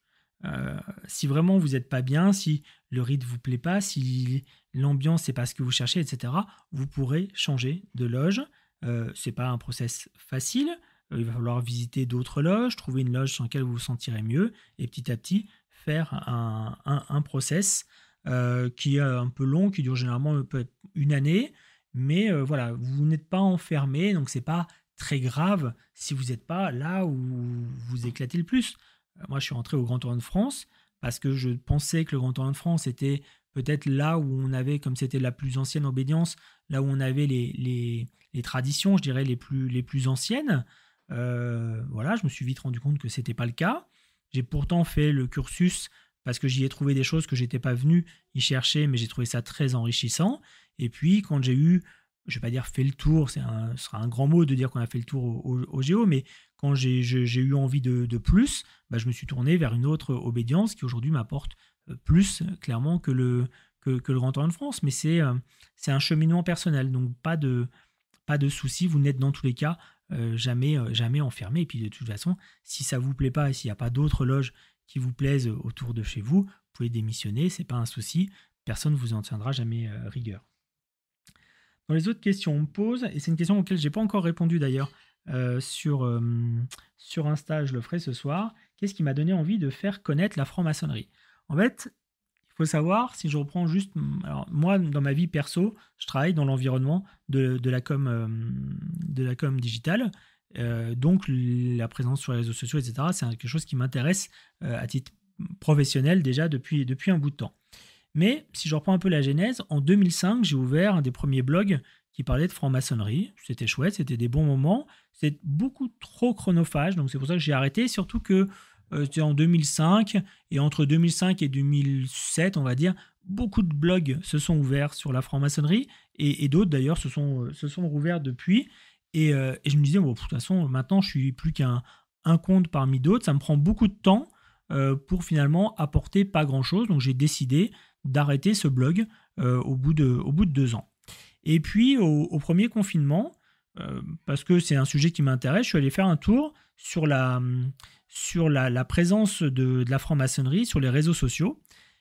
si vraiment vous n'êtes pas bien, si le rythme vous plaît pas, si l'ambiance n'est pas ce que vous cherchez, etc., vous pourrez changer de loge. Euh, c'est pas un process facile, euh, il va falloir visiter d'autres loges, trouver une loge sur laquelle vous vous sentirez mieux, et petit à petit faire un, un, process euh, qui est un peu long, qui dure généralement peut être une année, mais euh, voilà, vous n'êtes pas enfermé, donc c'est pas très grave si vous n'êtes pas là où vous éclatez le plus. moi, je suis rentré au Grand Tour de France parce que je pensais que le Grand Tour de France était peut-être là où on avait, comme c'était la plus ancienne obédience, là où on avait les, les, les traditions, je dirais, les plus, les plus anciennes. Euh, voilà, je me suis vite rendu compte que c'était pas le cas. J'ai pourtant fait le cursus parce que j'y ai trouvé des choses que j'étais pas venu y chercher, mais j'ai trouvé ça très enrichissant. Et puis quand j'ai eu, je vais pas dire fait le tour, c'est un, ce sera un grand mot de dire qu'on a fait le tour au, géo, mais quand j'ai, eu envie de, plus, bah, je me suis tourné vers une autre obédience qui aujourd'hui m'apporte euh, plus clairement que le, que, le Grand Orient de France. Mais c'est, euh, c'est un cheminement personnel, donc pas de, pas de souci, vous n'êtes dans tous les cas euh, jamais, euh, jamais enfermé. Et puis de toute façon, si ça vous plaît pas et s'il n'y a pas d'autres loges qui vous plaisent autour de chez vous, vous pouvez démissionner, c'est pas un souci, personne ne vous en tiendra jamais euh, rigueur. Dans les autres questions, on me pose, et c'est une question auquel j'ai pas encore répondu d'ailleurs, sur, sur Insta, je le ferai ce soir. Qu'est-ce qui m'a donné envie de faire connaître la franc-maçonnerie? En fait, faut savoir, si je reprends juste, alors moi, dans ma vie perso, je travaille dans l'environnement de, la com, de la com digitale. donc la présence sur les réseaux sociaux, etc., c'est quelque chose qui m'intéresse à titre professionnel déjà depuis, depuis un bout de temps. Mais si je reprends un peu la genèse, en 2005, j'ai ouvert un des premiers blogs qui parlait de franc-maçonnerie. C'était chouette, c'était des bons moments. C'est beaucoup trop chronophage, donc c'est pour ça que j'ai arrêté. Surtout que euh, c'était en 2005, et entre 2005 et 2007, on va dire, beaucoup de blogs se sont ouverts sur la franc-maçonnerie, et, d'autres d'ailleurs se sont, euh, se sont rouverts depuis. Euh, et, je me disais, bon, de toute façon, maintenant, je suis plus qu'un un compte parmi d'autres. Ça me prend beaucoup de temps pour finalement apporter pas grand-chose. Donc j'ai décidé d'arrêter ce blog euh, au, bout de, au bout de deux ans. Et puis au, premier confinement, euh, parce que c'est un sujet qui m'intéresse, je suis allé faire un tour sur la, sur la, présence de, la franc-maçonnerie sur les réseaux sociaux.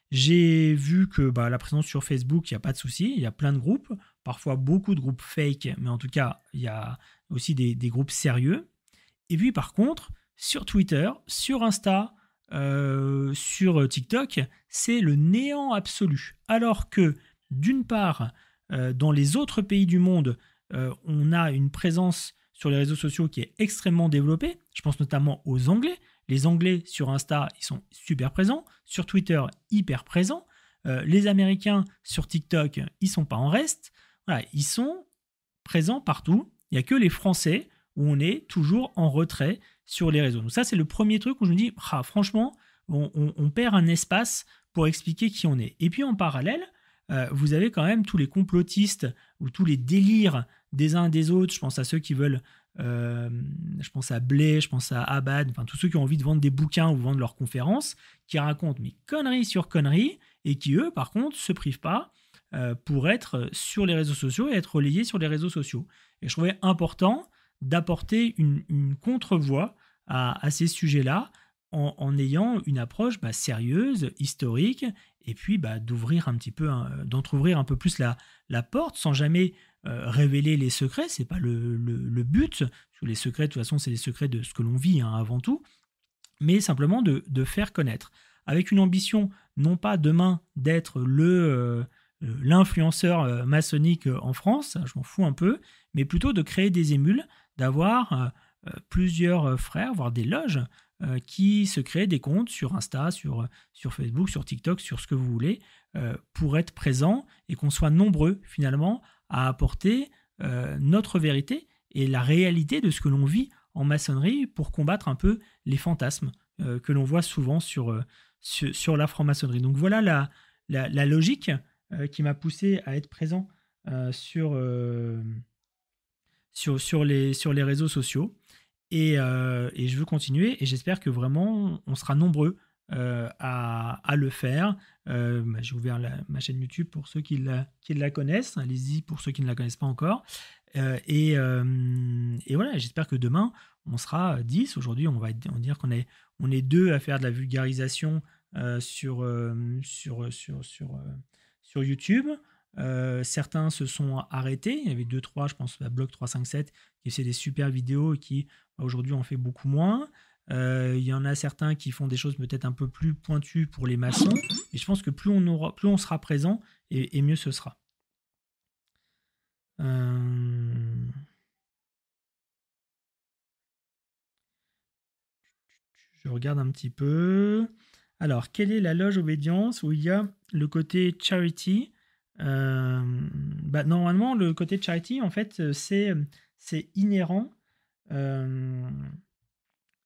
J'ai vu que bah, la présence sur Facebook, il n'y a pas de souci, il y a plein de groupes, parfois beaucoup de groupes fake, mais en tout cas, il y a aussi des, des groupes sérieux. Et puis par contre, sur Twitter, sur Insta, euh, sur TikTok, c'est le néant absolu. Alors que, d'une part, euh, dans les autres pays du monde, euh, on a une présence sur les réseaux sociaux qui est extrêmement développée. Je pense notamment aux Anglais. Les Anglais sur Insta, ils sont super présents. Sur Twitter, hyper présents. les Américains sur TikTok, ils sont pas en reste. ils sont présents partout. Il n'y a que les Français où on est toujours en retrait sur les réseaux. Donc ça, c'est le premier truc où je me dis, ah, franchement, on, perd un espace pour expliquer qui on est. Et puis en parallèle, euh, vous avez quand même tous les complotistes ou tous les délires des uns des autres. Je pense à ceux qui veulent, euh, je pense à Blé, je pense à Abad, enfin tous ceux qui ont envie de vendre des bouquins ou vendre leurs conférences, qui racontent mais conneries sur conneries et qui eux, par contre, se privent pas euh, pour être sur les réseaux sociaux et être relayés sur les réseaux sociaux. Et je trouvais important d'apporter une, une contre-voix à, ces sujets-là en, ayant une approche bah, sérieuse, historique, et puis bah, d'ouvrir un petit peu, d'entrouvrir un peu plus la, la porte sans jamais euh, révéler les secrets. C'est pas le, but. Les secrets, de toute façon, c'est les secrets de ce que l'on vit hein, avant tout, mais simplement de, faire connaître. Avec une ambition, non pas demain d'être euh, l'influenceur euh, maçonnique en France, je m'en fous un peu, mais plutôt de créer des émules, d'avoir euh, euh, plusieurs frères, voire des loges, euh, qui se créent des comptes sur Insta, sur, sur Facebook, sur TikTok, sur ce que vous voulez, pour être présents et qu'on soit nombreux finalement à apporter notre vérité et la réalité de ce que l'on vit en maçonnerie pour combattre un peu les fantasmes que l'on voit souvent sur, sur, la franc-maçonnerie. Donc voilà la, la, logique qui m'a poussé à être présent sur, sur, les, sur les réseaux sociaux. Euh, et, je veux continuer et j'espère que vraiment on sera nombreux euh, à, le faire. Euh, bah, j'ai ouvert ma chaîne YouTube pour ceux qui la, connaissent. Allez-y pour ceux qui ne la connaissent pas encore. Et, voilà, j'espère que demain on sera 10. Aujourd'hui, on va dire qu'on est, on deux à faire de la vulgarisation sur YouTube. Euh, certains se sont arrêtés. Il y avait deux, trois, je pense, à Blog 357, qui faisaient des super vidéos et qui, bah, aujourd'hui, en fait beaucoup moins. Euh, il y en a certains qui font des choses peut-être un peu plus pointues pour les maçons. Et je pense que plus on, aura, plus on sera présent, et, mieux ce sera. Euh, je regarde un petit peu. Alors, quelle est la loge obédience où il y a le côté charity? Euh, bah, normalement, le côté charity, en fait, euh, c'est, c'est inhérent. Euh,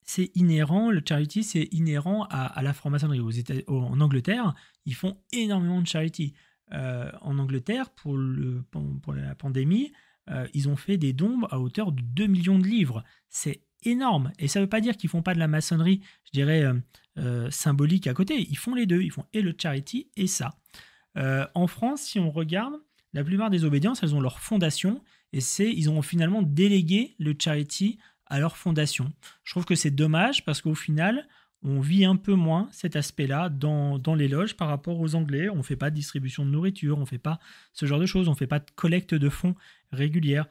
c'est inhérent, le charity, c'est inhérent à, la franc-maçonnerie. En Angleterre, ils font énormément de charity. en Angleterre, pour, le, pour la pandémie, ils ont fait des dons à hauteur de 2 millions de livres. C'est énorme. Et ça ne veut pas dire qu'ils font pas de la maçonnerie, je dirais, symbolique à côté. Ils font les deux. Ils font et le charity et ça. Euh, en France, si on regarde, la plupart des obédiences, elles ont leur fondation et c'est ils ont finalement délégué le charity à leur fondation. Je trouve que c'est dommage parce qu'au final, on vit un peu moins cet aspect-là dans, les loges par rapport aux Anglais. On ne fait pas de distribution de nourriture, on ne fait pas ce genre de choses, on ne fait pas de collecte de fonds régulière.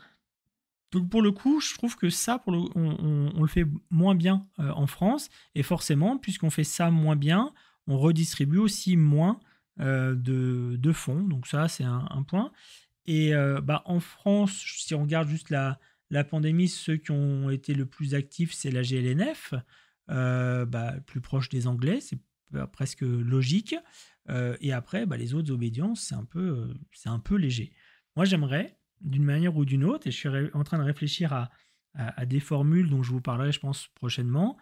donc pour le coup, je trouve que ça, on, le fait moins bien en France. Et forcément, puisqu'on fait ça moins bien, on redistribue aussi moins de, de, fonds. Donc ça, c'est un, point. Et bah, en France, si on regarde juste la, la pandémie, ceux qui ont été le plus actifs, c'est la GLNF, bah, plus proche des Anglais, c'est presque logique. et après, bah, les autres obédiences, c'est un, peu, un peu léger. Moi, j'aimerais, d'une manière ou d'une autre, et je suis en train de réfléchir à, à, des formules dont je vous parlerai, je pense, prochainement,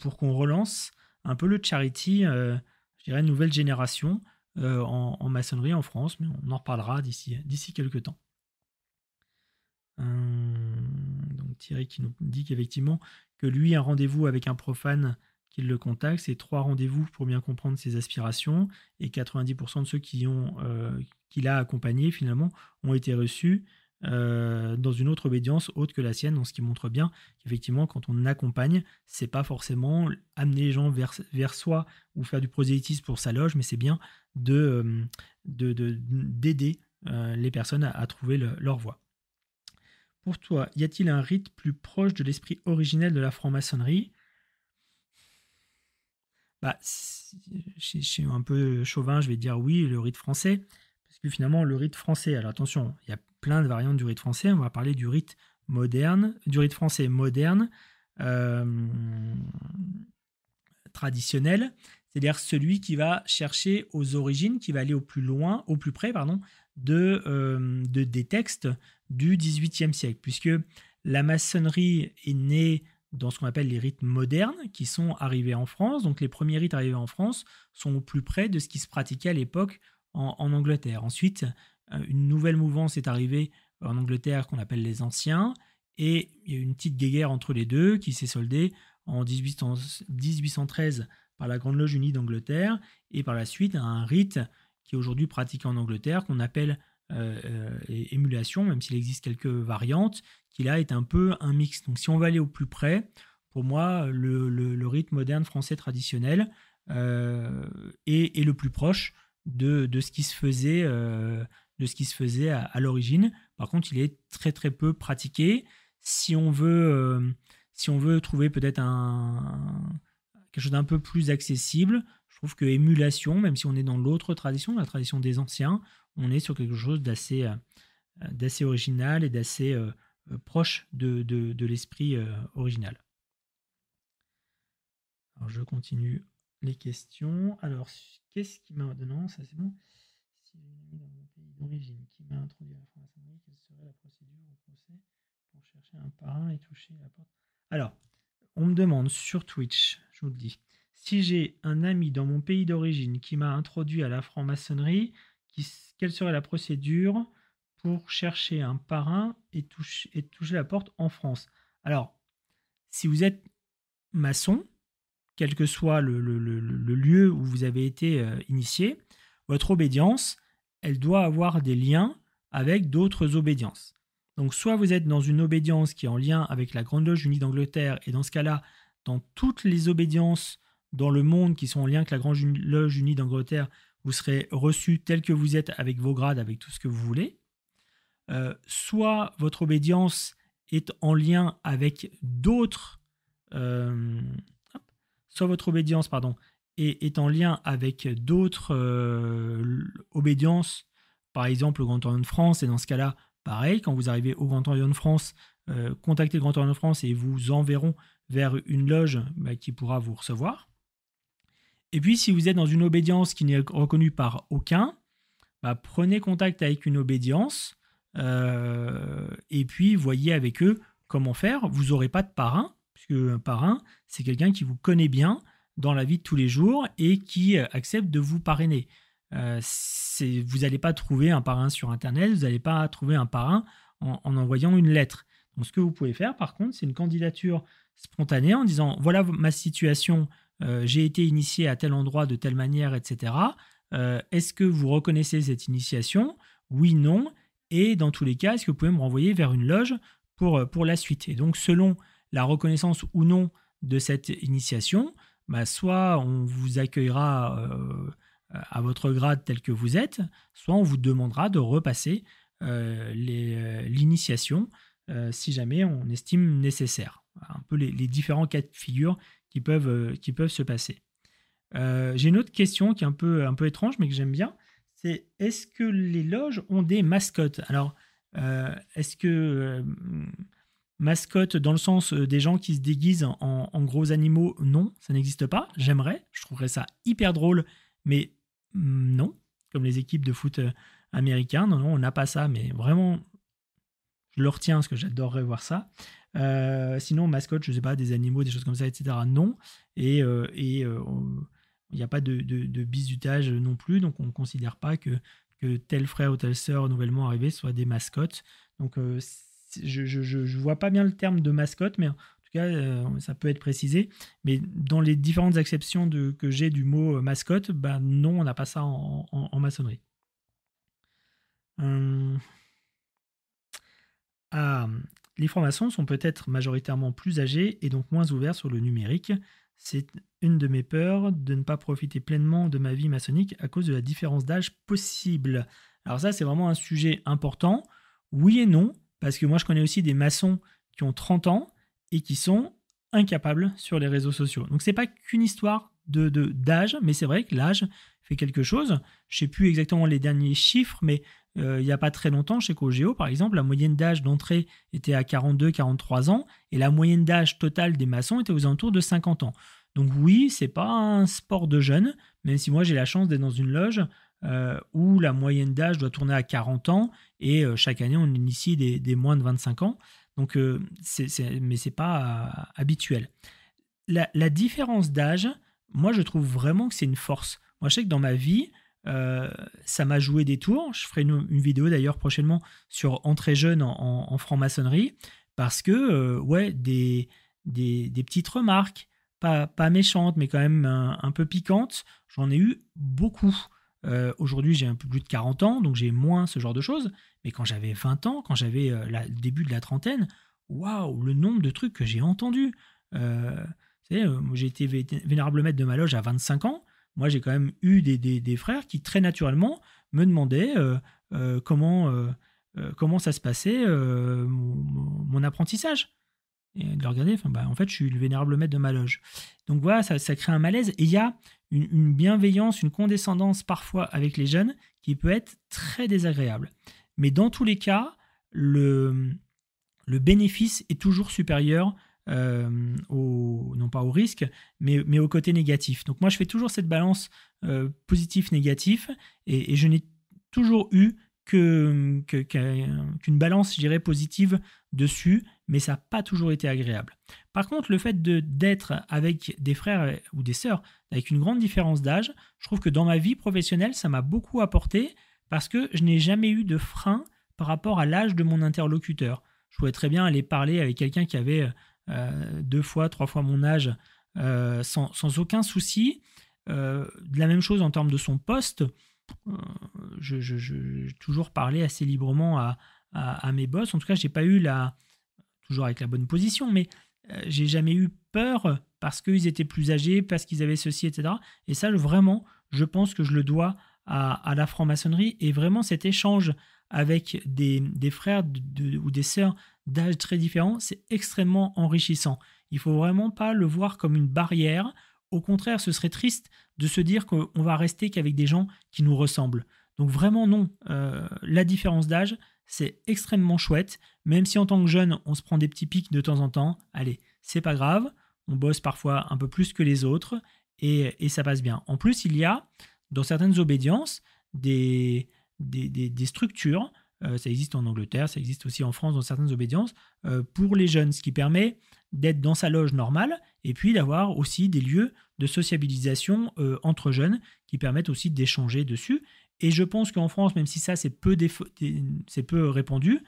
pour qu'on relance un peu le charity, je dirais, nouvelle génération en, maçonnerie en France, mais on en reparlera d'ici, d'ici quelques temps. donc Thierry qui nous dit qu'effectivement, que lui, un rendez-vous avec un profane qu'il le contacte, c'est trois rendez-vous pour bien comprendre ses aspirations, et 90% de ceux qui ont euh, qu'il a accompagnés finalement ont été reçus euh, dans une autre obédience autre que la sienne, ce qui montre bien qu'effectivement quand on accompagne, c'est pas forcément amener les gens vers, vers soi ou faire du prosélytisme pour sa loge, mais c'est bien de euh, d'aider les personnes à, trouver leur voie. Pour toi, y a-t-il un rite plus proche de l'esprit originel de la franc-maçonnerie? Bah, je suis un peu chauvin, je vais dire oui, le rite français, parce que finalement, le rite français, alors attention, il y a plein de variantes du rite français, on va parler du rite moderne, du rite français moderne, euh, traditionnel, c'est-à-dire celui qui va chercher aux origines, qui va aller au plus loin, au plus près, pardon, de, euh, de des textes du XVIIIe siècle, puisque la maçonnerie est née dans ce qu'on appelle les rites modernes qui sont arrivés en France. Donc les premiers rites arrivés en France sont au plus près de ce qui se pratiquait à l'époque en, Angleterre. Ensuite, une nouvelle mouvance est arrivée en Angleterre qu'on appelle les anciens. Et il y a eu une petite guéguerre entre les deux qui s'est soldée en 1813 par la Grande Loge Unie d'Angleterre et par la suite un rite qui est aujourd'hui pratiqué en Angleterre qu'on appelle euh, euh, émulation, même s'il existe quelques variantes, qui là est un peu un mix. Donc si on va aller au plus près, pour moi, le, rythme moderne français traditionnel euh, est, le plus proche de, de, ce qui se faisait, de ce qui se faisait à, l'origine. Par contre, il est très très peu pratiqué. Si on veut, si on veut trouver peut-être quelque chose d'un peu plus accessible, je trouve que émulation, même si on est dans l'autre tradition, la tradition des anciens, on est sur quelque chose d'assez euh, original et d'assez euh, euh, proche de, de, l'esprit original. Je continue les questions. Alors, qu'est-ce qui m'a. Non, ça c'est bon. Alors, on me demande sur Twitch, je vous le dis, si j'ai un ami dans mon pays d'origine qui m'a introduit à la franc-maçonnerie, quelle serait la procédure pour chercher un parrain et toucher, et toucher la porte en France? Alors, si vous êtes maçon, quel que soit le, lieu où vous avez été euh, initié, votre obédience, elle doit avoir des liens avec d'autres obédiences. Donc soit vous êtes dans une obédience qui est en lien avec la Grande Loge Unie d'Angleterre, et dans ce cas-là, dans toutes les obédiences dans le monde qui sont en lien avec la Grande Loge Unie d'Angleterre, vous serez reçu tel que vous êtes avec vos grades, avec tout ce que vous voulez. Euh, soit votre obédience est en lien avec d'autres, euh, soit votre obédience, pardon, est, en lien avec d'autres euh, obédiences, par exemple le Grand Orient de France, et dans ce cas-là, pareil, quand vous arrivez au Grand Orient de France, contactez le Grand Orient de France et vous enverront vers une loge bah, qui pourra vous recevoir. Et puis, si vous êtes dans une obédience qui n'est reconnue par aucun, bah, prenez contact avec une obédience euh, et puis voyez avec eux comment faire. Vous n'aurez pas de parrain, puisque un parrain, c'est quelqu'un qui vous connaît bien dans la vie de tous les jours et qui euh, accepte de vous parrainer. Euh, vous n'allez pas trouver un parrain sur Internet, vous n'allez pas trouver un parrain en, en, envoyant une lettre. Ce que vous pouvez faire, par contre, c'est une candidature spontanée en disant, voilà ma situation euh, j'ai été initié à tel endroit de telle manière, etc. Est-ce que vous reconnaissez cette initiation? Oui, non. Et dans tous les cas, est-ce que vous pouvez me renvoyer vers une loge pour, pour la suite? Et donc, selon la reconnaissance ou non de cette initiation, bah, soit on vous accueillera à votre grade tel que vous êtes, soit on vous demandera de repasser l'initiation si jamais on estime nécessaire. Un peu les, différents cas de figure qui peuvent, qui peuvent se passer. J'ai une autre question qui est un peu, un peu étrange, mais que j'aime bien. C'est est-ce que les loges ont des mascottes? Alors, est-ce que mascotte dans le sens des gens qui se déguisent en, gros animaux Non, ça n'existe pas. J'aimerais, je trouverais ça hyper drôle, mais mm, non, comme les équipes de foot américains. Non, non, on n'a pas ça, mais vraiment, je le retiens parce que j'adorerais voir ça. Euh, sinon, mascotte, je sais pas, des animaux, des choses comme ça, etc. Non. Et, euh, euh, il n'y a pas de, de, bizutage non plus, donc on ne considère pas que, que tel frère ou telle sœur nouvellement arrivé soit des mascottes. Donc je ne vois pas bien le terme de mascotte, mais en tout cas, ça peut être précisé. Mais dans les différentes acceptions que j'ai du mot mascotte, bah non, on n'a pas ça en, maçonnerie. Ah, les francs-maçons sont peut-être majoritairement plus âgés et donc moins ouverts sur le numérique. C'est une de mes peurs de ne pas profiter pleinement de ma vie maçonnique à cause de la différence d'âge possible. Alors ça, c'est vraiment un sujet important. Oui et non, parce que moi, je connais aussi des maçons qui ont 30 ans et qui sont incapables sur les réseaux sociaux. Donc c'est pas qu'une histoire de d'âge, mais c'est vrai que l'âge fait quelque chose. Je sais plus exactement les derniers chiffres, mais euh, il n'y a pas très longtemps, chez Cogeo, par exemple, la moyenne d'âge d'entrée était à 42-43 ans et la moyenne d'âge totale des maçons était aux alentours de 50 ans. Donc oui, c'est pas un sport de jeunes, même si moi j'ai la chance d'être dans une loge euh, où la moyenne d'âge doit tourner à 40 ans et euh, chaque année on initie des, moins de 25 ans. Donc, c'est, mais c'est pas habituel. La, différence d'âge, moi je trouve vraiment que c'est une force. Moi je sais que dans ma vie, euh, ça m'a joué des tours. Je ferai une, vidéo d'ailleurs prochainement sur entrée jeune en, franc-maçonnerie parce que, euh, ouais, des, des, petites remarques, pas, pas méchantes, mais quand même un, peu piquantes, j'en ai eu beaucoup. Euh, aujourd'hui, j'ai un peu plus de 40 ans, donc j'ai moins ce genre de choses. Mais quand j'avais 20 ans, quand j'avais le début de la trentaine, waouh, le nombre de trucs que j'ai entendus. j'ai été vénérable maître de ma loge à 25 ans moi j'ai quand même eu des, frères qui très naturellement me demandaient euh, euh, comment, euh, comment ça se passait mon, apprentissage. Et de leur regarder, enfin, bah, en fait je suis le vénérable maître de ma loge. Donc voilà, ça, crée un malaise et il y a une, bienveillance, une condescendance parfois avec les jeunes qui peut être très désagréable. Mais dans tous les cas, le, le bénéfice est toujours supérieur euh, au, non pas au risque, mais, mais au côté négatif. Donc moi, je fais toujours cette balance euh, positif-négatif, et, je n'ai toujours eu qu'une que, balance, je dirais, positive dessus, mais ça n'a pas toujours été agréable. Par contre, le fait d'être avec des frères ou des sœurs avec une grande différence d'âge, je trouve que dans ma vie professionnelle, ça m'a beaucoup apporté parce que je n'ai jamais eu de frein par rapport à l'âge de mon interlocuteur. Je pouvais très bien aller parler avec quelqu'un qui avait euh, deux fois, trois fois mon âge, euh, sans, aucun souci. Euh, de la même chose en termes de son poste, je, je, toujours parlé assez librement à, à, mes boss. En tout cas, j'ai pas eu la, toujours avec la bonne position, mais j'ai jamais eu peur parce qu'ils étaient plus âgés, parce qu'ils avaient ceci, etc. Et ça, vraiment, je pense que je le dois à, la franc-maçonnerie et vraiment cet échange avec des, frères ou des sœurs d'âge très différents, c'est extrêmement enrichissant. Il faut vraiment pas le voir comme une barrière. Au contraire, ce serait triste de se dire qu'on va rester qu'avec des gens qui nous ressemblent. Donc vraiment non. Euh, la différence d'âge, c'est extrêmement chouette. Même si en tant que jeune, on se prend des petits pics de temps en temps, allez, c'est pas grave. On bosse parfois un peu plus que les autres et, ça passe bien. En plus, il y a dans certaines obédiences des structures euh, ça existe en Angleterre, ça existe aussi en France dans certaines obédiences, euh, pour les jeunes, ce qui permet d'être dans sa loge normale et puis d'avoir aussi des lieux de sociabilisation euh, entre jeunes qui permettent aussi d'échanger dessus. Et je pense qu'en France, même si ça c'est peu, peu répandu,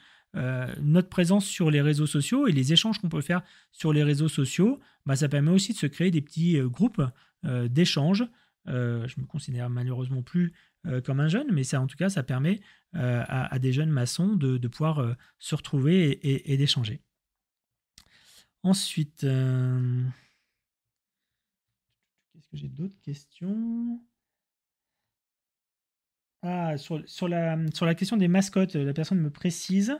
notre présence sur les réseaux sociaux et les échanges qu'on peut faire sur les réseaux sociaux, bah, ça permet aussi de se créer des petits groupes d'échanges. je me considère malheureusement plus euh, comme un jeune, mais ça, en tout cas, ça permet euh, à, des jeunes maçons de, pouvoir euh, se retrouver et, d'échanger. Ensuite, est-ce que j'ai d'autres questions? Ah, sur, la, question des mascottes, la personne me précise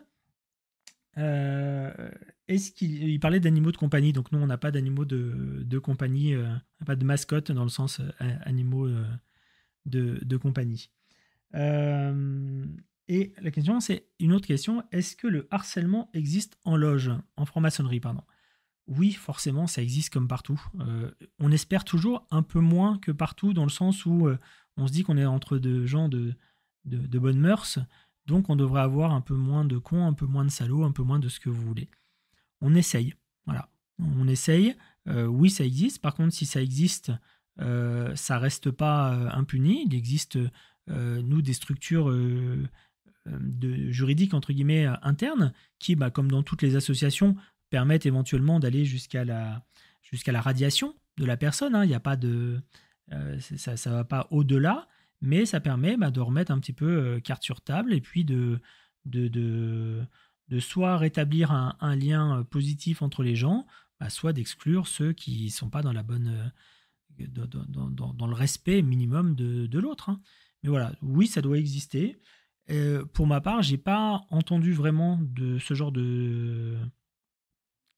est-ce qu'il parlait d'animaux de compagnie Donc nous, on n'a pas d'animaux de, de, compagnie, pas de mascotte dans le sens animaux de, de, compagnie. et la question, c'est une autre question est-ce que le harcèlement existe en loge, en franc-maçonnerie, pardon? Oui, forcément, ça existe comme partout. Euh, on espère toujours un peu moins que partout, dans le sens où euh, on se dit qu'on est entre deux gens de, bonnes mœurs, donc on devrait avoir un peu moins de cons, un peu moins de salauds, un peu moins de ce que vous voulez. On essaye, voilà. On essaye. Euh, oui, ça existe. Par contre, si ça existe, ça reste pas impuni. Il existe, nous, des structures juridiques, entre guillemets, internes, qui, bah, comme dans toutes les associations, permettent éventuellement d'aller jusqu'à la, jusqu'à la radiation de la personne. Hein. Il n'y a pas de, euh, ça ne va pas au-delà, mais ça permet bah, de remettre un petit peu euh, carte sur table et puis de, de, de, soit rétablir un, lien euh, positif entre les gens, bah, soit d'exclure ceux qui ne sont pas dans la bonne dans, dans, le respect minimum de, de l'autre. Hein. Mais voilà, oui, ça doit exister. pour ma part, j'ai pas entendu vraiment de ce genre de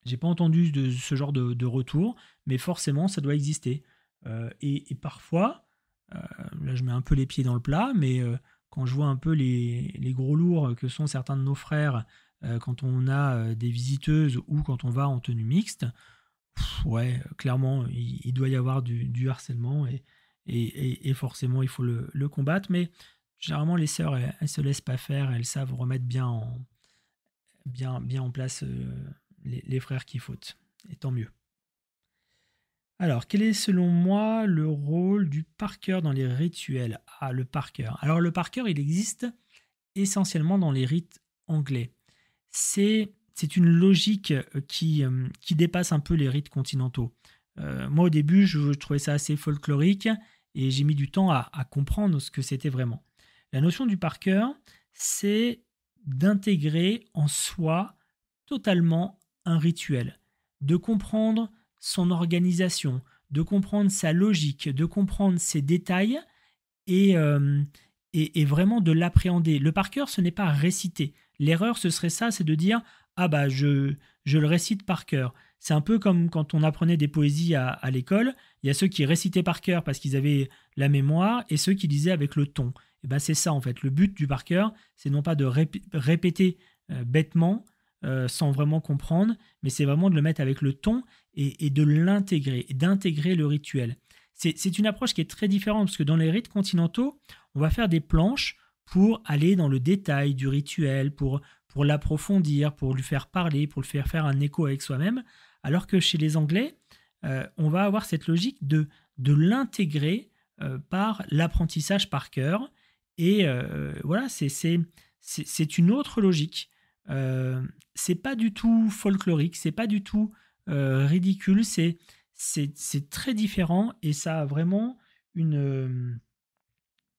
j'ai pas entendu de ce genre de, retour, mais forcément, ça doit exister. Euh, et, parfois, euh, là je mets un peu les pieds dans le plat, mais euh, quand je vois un peu les, gros lourds que sont certains de nos frères, quand on a des visiteuses ou quand on va en tenue mixte, ouais, clairement, il, doit y avoir du, harcèlement et, et, forcément, il faut le, combattre. Mais généralement, les sœurs, elles, ne se laissent pas faire, elles savent remettre bien en, bien, bien en place les, frères qui fautent. Et tant mieux. Alors, quel est selon moi le rôle du parker dans les rituels? Ah, le parker. Alors, le parker, il existe essentiellement dans les rites anglais. C'est, une logique euh, qui, euh, qui dépasse un peu les rites continentaux. Euh, moi, au début, je, trouvais ça assez folklorique et j'ai mis du temps à, à comprendre ce que c'était vraiment. La notion du parker, c'est d'intégrer en soi totalement un rituel, de comprendre son organisation, de comprendre sa logique, de comprendre ses détails et, euh, et, vraiment de l'appréhender. Le par cœur, ce n'est pas réciter. L'erreur, ce serait ça, c'est de dire Ah bah je, je le récite par cœur. C'est un peu comme quand on apprenait des poésies à, à l'école. Il y a ceux qui récitaient par cœur parce qu'ils avaient la mémoire et ceux qui lisaient avec le ton. Et ben c'est ça en fait. Le but du par cœur, c'est non pas de répéter euh, bêtement, euh, sans vraiment comprendre, mais c'est vraiment de le mettre avec le ton et, de l'intégrer, d'intégrer le rituel. C'est une approche qui est très différente parce que dans les rites continentaux, on va faire des planches pour aller dans le détail du rituel, pour, l'approfondir, pour lui faire parler, pour le faire faire un écho avec soi-même, alors que chez les Anglais, euh, on va avoir cette logique de, de l'intégrer euh, par l'apprentissage par cœur. Et voilà, c'est une autre logique. Euh, c'est pas du tout folklorique, c'est pas du tout euh, ridicule, c'est, c'est, très différent et ça a vraiment une, euh,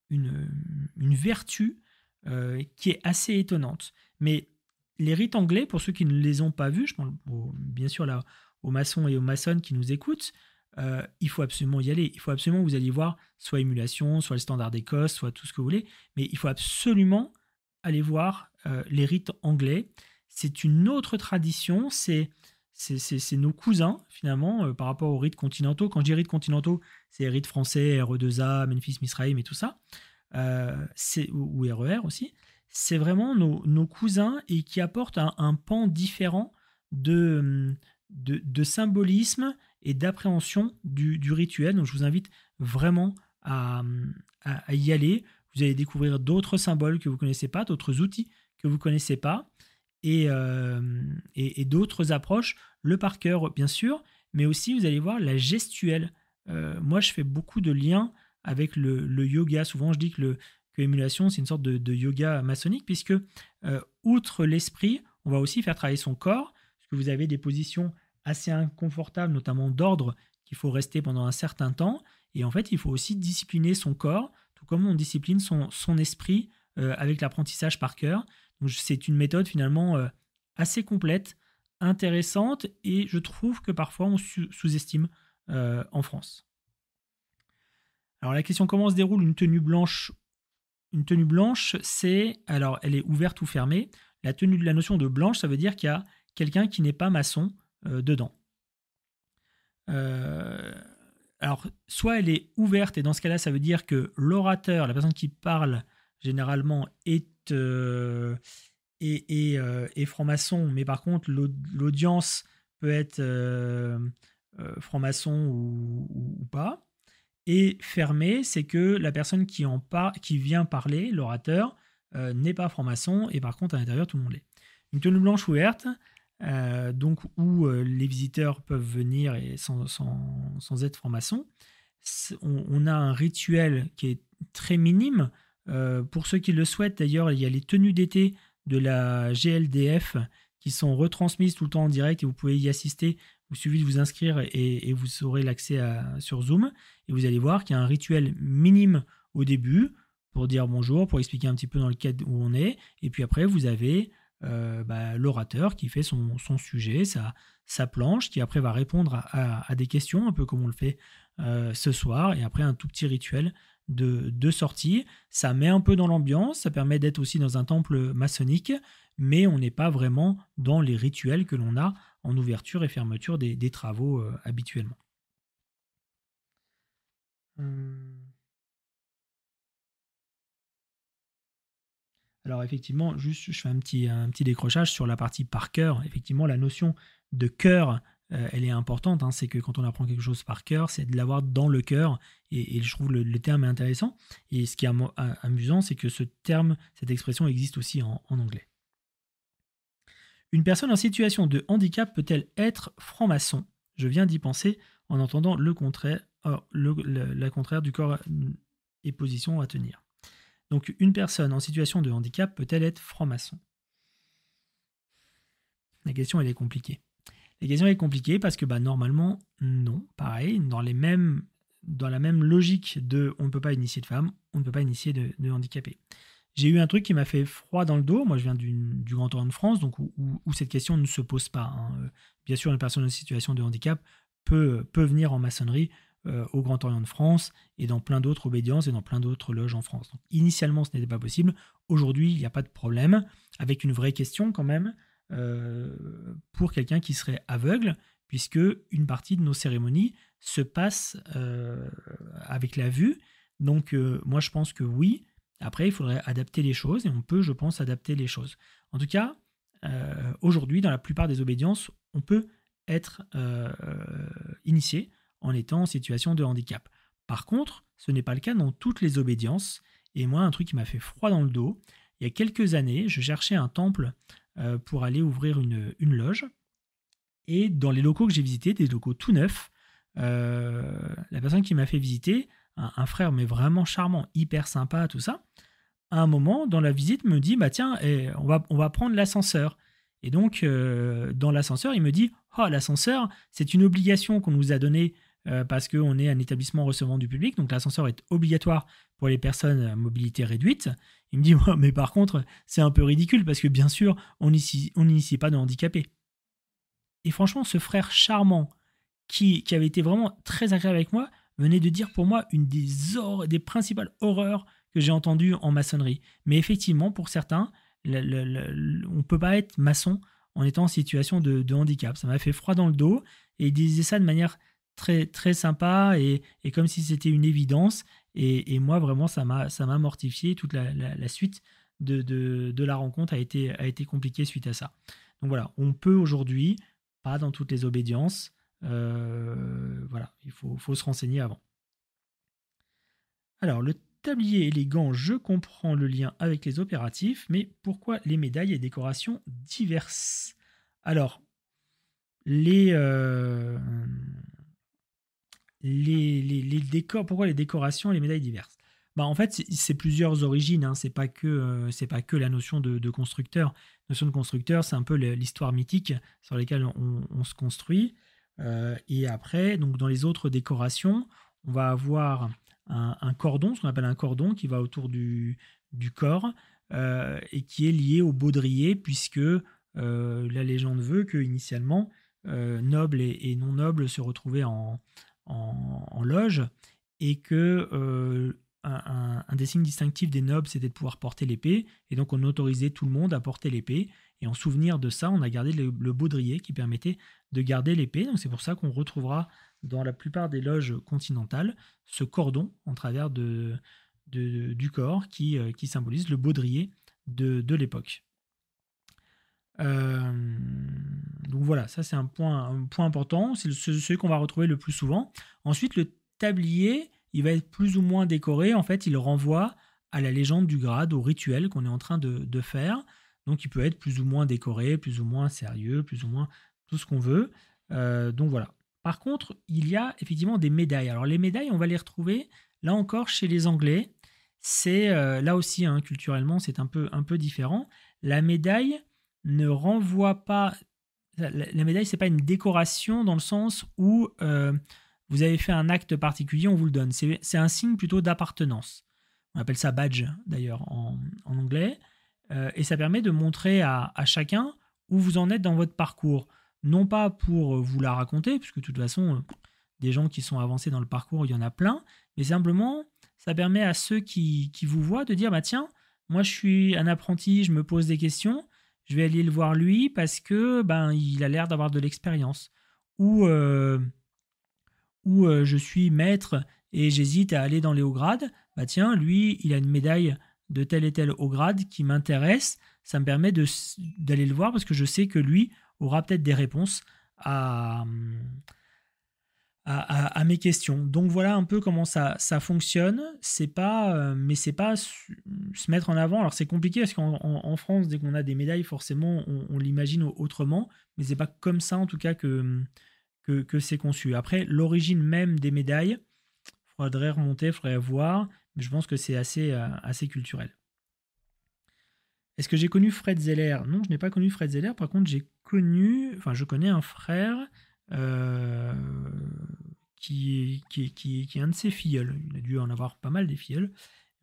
une, une vertu qui est assez étonnante. Mais les rites anglais, pour ceux qui ne les ont pas vus, je pense bien sûr là aux maçons et aux maçonnes qui nous écoutent, il faut absolument y aller. Il faut absolument que vous alliez voir soit émulation, soit le standard d'Écosse, soit tout ce que vous voulez. Mais il faut absolument aller voir euh, les rites anglais. C'est une autre tradition, c'est c'est nos cousins finalement euh, par rapport aux rites continentaux. Quand je dis rites continentaux, c'est rites français, RE2A, Memphis, Misraïm et tout ça, euh, ou RER e aussi. C'est vraiment nos, cousins et qui apportent un, pan différent de, de, symbolisme et d'appréhension du, rituel. Donc je vous invite vraiment à y aller. Vous allez découvrir d'autres symboles que vous ne connaissez pas, d'autres outils que vous ne connaissez pas euh, et, et, d'autres approches. Le par cœur, bien sûr, mais aussi vous allez voir la gestuelle. Euh, moi, je fais beaucoup de liens avec le, yoga. Souvent, je dis que, l'émulation, c'est une sorte de, yoga maçonnique, puisque, euh, outre l'esprit, on va aussi faire travailler son corps, parce que vous avez des positions assez inconfortables, notamment d'ordre, qu'il faut rester pendant un certain temps. Et en fait, il faut aussi discipliner son corps, tout comme on discipline son, esprit avec l'apprentissage par cœur c'est une méthode finalement euh, assez complète, intéressante et je trouve que parfois on sous-estime euh, en France. Alors la question comment se déroule une tenue blanche? Une tenue blanche, c'est alors elle est ouverte ou fermée. la tenue de la notion de blanche, ça veut dire qu'il y a quelqu'un qui n'est pas maçon dedans. Alors, soit elle est ouverte, et dans ce cas-là, ça veut dire que l'orateur, la personne qui parle généralement, est, est franc-maçon, mais par contre, l'audience peut être euh, franc-maçon ou, pas. Et fermé, c'est que la personne qui, en qui vient parler, l'orateur, euh, n'est pas franc-maçon et par contre à l'intérieur tout le monde l'est. Une tenue blanche ouverte, euh, donc où les visiteurs peuvent venir et sans, être franc-maçon. On, a un rituel qui est très minime. pour ceux qui le souhaitent, d'ailleurs, il y a les tenues d'été de la GLDF qui sont retransmises tout le temps en direct et vous pouvez y assister il suffit de vous inscrire et, vous aurez l'accès sur Zoom. Et vous allez voir qu'il y a un rituel minime au début pour dire bonjour, pour expliquer un petit peu dans le cadre où on est. Et puis après, vous avez euh, bah, l'orateur qui fait son, sujet, sa, planche, qui après va répondre à, des questions, un peu comme on le fait euh, ce soir. Et après, un tout petit rituel de, de sortie. Ça met un peu dans l'ambiance, ça permet d'être aussi dans un temple maçonnique, mais on n'est pas vraiment dans les rituels que l'on a en ouverture et fermeture des, travaux euh, habituellement. Hum. Alors effectivement, juste je fais un petit, décrochage sur la partie par cœur. Effectivement, la notion de cœur, euh, elle est importante. Hein. C'est que quand on apprend quelque chose par cœur, c'est de l'avoir dans le cœur. Et, je trouve le, terme intéressant. Et ce qui est amusant, c'est que ce terme, cette expression existe aussi en anglais. Une personne en situation de handicap peut-elle être franc-maçon? Je viens d'y penser en entendant le contraire, la contraire du corps et position à tenir. Donc une personne en situation de handicap peut-elle être franc-maçon? La question est compliquée. La question est compliquée parce que bah, normalement non, pareil, dans, les mêmes, dans la même logique de on ne peut pas initier de femmes, on ne peut pas initier de, de handicapés j'ai eu un truc qui m'a fait froid dans le dos. Moi, je viens du Grand Orient de France, donc où, cette question ne se pose pas. Hein. Euh, bien sûr, une personne en situation de handicap peut, peut venir en maçonnerie euh, au Grand Orient de France et dans plein d'autres obédiences et dans plein d'autres loges en France. Donc, initialement, ce n'était pas possible. Aujourd'hui, il n'y a pas de problème, avec une vraie question quand même euh, pour quelqu'un qui serait aveugle, puisque une partie de nos cérémonies se passe avec la vue. Donc, moi, je pense que oui après, il faudrait adapter les choses et on peut, je pense, adapter les choses. En tout cas, euh, aujourd'hui, dans la plupart des obédiences, on peut être euh, initié en étant en situation de handicap. Par contre, ce n'est pas le cas dans toutes les obédiences. Et moi, un truc qui m'a fait froid dans le dos, il y a quelques années, je cherchais un temple euh, pour aller ouvrir une, loge. Et dans les locaux que j'ai visités, des locaux tout neufs, la personne qui m'a fait visiter un, frère, mais vraiment charmant, hyper sympa, tout ça, à un moment, dans la visite, me dit, bah tiens, eh, on, va, on va prendre l'ascenseur. Et donc, euh, dans l'ascenseur, il me dit, oh, l'ascenseur, c'est une obligation qu'on nous a donnée euh, parce qu'on est un établissement recevant du public, donc l'ascenseur est obligatoire pour les personnes à mobilité réduite. Il me dit, mais par contre, c'est un peu ridicule parce que bien sûr, on n'initie pas de handicapés. Et franchement, ce frère charmant qui, qui avait été vraiment très agréable avec moi venait de dire pour moi une des, des principales horreurs que j'ai entendues en maçonnerie. Mais effectivement, pour certains, on ne peut pas être maçon en étant en situation de, handicap. Ça m'a fait froid dans le dos et il disait ça de manière très, très sympa et, comme si c'était une évidence. Et, moi, vraiment, ça m'a mortifié. Toute la, suite de, de, la rencontre a été, a été compliquée suite à ça. Donc voilà, on peut aujourd'hui, pas dans toutes les obédiences, euh, voilà, il faut, se renseigner avant. Alors, le tablier et les gants, je comprends le lien avec les opératifs, mais pourquoi les médailles et décorations diverses? Alors, les, euh, les, décors, pourquoi les décorations et les médailles diverses? Bah, en fait, c'est plusieurs origines. Hein. C'est pas que euh, c'est pas que la notion de, constructeur. La notion de constructeur, c'est un peu l'histoire mythique sur laquelle on se construit. Euh, et après, donc dans les autres décorations, on va avoir un, cordon, ce qu'on appelle un cordon, qui va autour du, corps euh, et qui est lié au baudrier, puisque la légende veut que initialement nobles et, non nobles se retrouvaient en, en, loge et que un, des signes distinctifs des nobles, c'était de pouvoir porter l'épée, et donc on autorisait tout le monde à porter l'épée. Et en souvenir de ça, on a gardé le, baudrier qui permettait de garder l'épée. Donc c'est pour ça qu'on retrouvera dans la plupart des loges continentales ce cordon en travers de, du corps qui, euh, qui, symbolise le baudrier de, l'époque. Euh, donc voilà, ça c'est un point, important, c'est celui qu'on va retrouver le plus souvent. Ensuite, le tablier, il va être plus ou moins décoré. En fait, il renvoie à la légende du grade, au rituel qu'on est en train de, faire. Donc il peut être plus ou moins décoré, plus ou moins sérieux, plus ou moins tout ce qu'on veut. Euh, donc voilà. Par contre, il y a effectivement des médailles. Alors les médailles, on va les retrouver là encore chez les Anglais. C'est euh, là aussi, hein, culturellement, c'est un peu, un peu différent. La médaille ne renvoie pas. La, la médaille, c'est pas une décoration dans le sens où euh, vous avez fait un acte particulier, on vous le donne. C'est un signe plutôt d'appartenance. On appelle ça badge d'ailleurs en, anglais. Euh, et ça permet de montrer à, chacun où vous en êtes dans votre parcours. Non pas pour vous la raconter, puisque de toute façon, des gens qui sont avancés dans le parcours, il y en a plein, mais simplement, ça permet à ceux qui, vous voient de dire, bah tiens, moi je suis un apprenti, je me pose des questions, je vais aller le voir lui parce que ben il a l'air d'avoir de l'expérience. Ou euh, où euh, je suis maître et j'hésite à aller dans les hauts grades, bah tiens, lui, il a une médaille de tel et tel haut grade qui m'intéresse, ça me permet d'aller le voir parce que je sais que lui aura peut-être des réponses à, à, mes questions. Donc voilà un peu comment ça, ça fonctionne. C'est pas, euh, mais c'est pas se mettre en avant. Alors c'est compliqué parce qu'en France, dès qu'on a des médailles, forcément, on, l'imagine autrement. Mais c'est pas comme ça en tout cas que que, c'est conçu. Après, l'origine même des médailles, il faudrait remonter, faudrait voir, mais je pense que c'est assez, euh, assez culturel. Est-ce que j'ai connu Fred Zeller? Non, je n'ai pas connu Fred Zeller. Par contre, j'ai connu, enfin, je connais un frère euh, qui, qui, qui, qui, est un de ses filleuls. Il a dû en avoir pas mal des filleuls,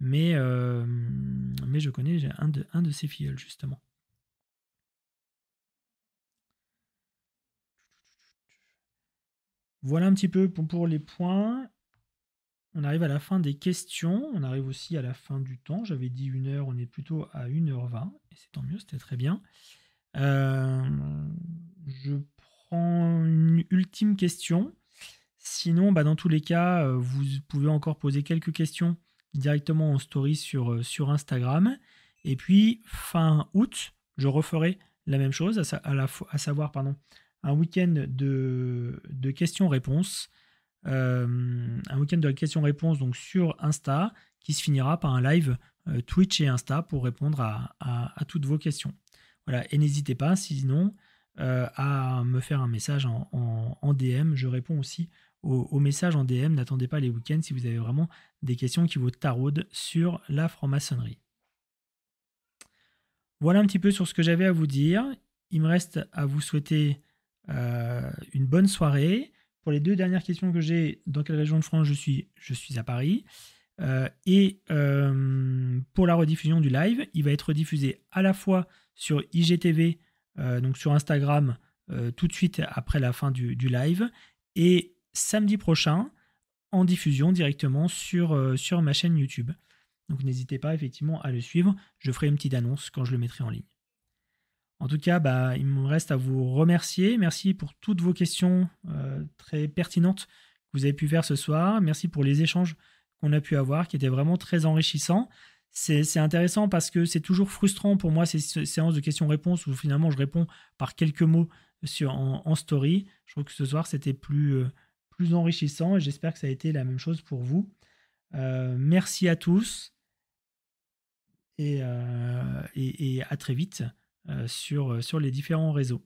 mais, euh, mais je connais un de, un de ses filleuls, justement. Voilà un petit peu pour, les points. On arrive à la fin des questions. On arrive aussi à la fin du temps. J'avais dit une heure, on est plutôt à 1h20. Et c'est tant mieux, c'était très bien. Euh, je une ultime question. Sinon, bah, dans tous les cas, euh, vous pouvez encore poser quelques questions directement en story sur, euh, sur Instagram. Et puis, fin août, je referai la même chose, à, à savoir pardon, un week-end de, questions-réponses. Euh, un week-end de questions-réponses donc sur Insta qui se finira par un live Twitch et Insta pour répondre à, toutes vos questions. Voilà, et n'hésitez pas sinon euh, à me faire un message en, DM. Je réponds aussi aux, messages en DM. N'attendez pas les week-ends si vous avez vraiment des questions qui vous taraudent sur la franc-maçonnerie. Voilà un petit peu sur ce que j'avais à vous dire. Il me reste à vous souhaiter euh, une bonne soirée. Pour les deux dernières questions que j'ai, dans quelle région de France je suis Je suis à Paris. Euh, et pour la rediffusion du live, il va être diffusé à la fois sur IGTV, donc sur Instagram, tout de suite après la fin du, live, et samedi prochain en diffusion directement sur, sur ma chaîne YouTube. Donc n'hésitez pas effectivement à le suivre. Je ferai une petite annonce quand je le mettrai en ligne. En tout cas, bah, il me reste à vous remercier. Merci pour toutes vos questions euh, très pertinentes que vous avez pu faire ce soir. Merci pour les échanges qu'on a pu avoir, qui étaient vraiment très enrichissants. C'est intéressant parce que c'est toujours frustrant pour moi ces séances de questions-réponses où finalement je réponds par quelques mots sur, en, story. Je trouve que ce soir c'était plus, euh, plus enrichissant et j'espère que ça a été la même chose pour vous. Euh, merci à tous et, et à très vite. Euh, euh, sur les différents réseaux.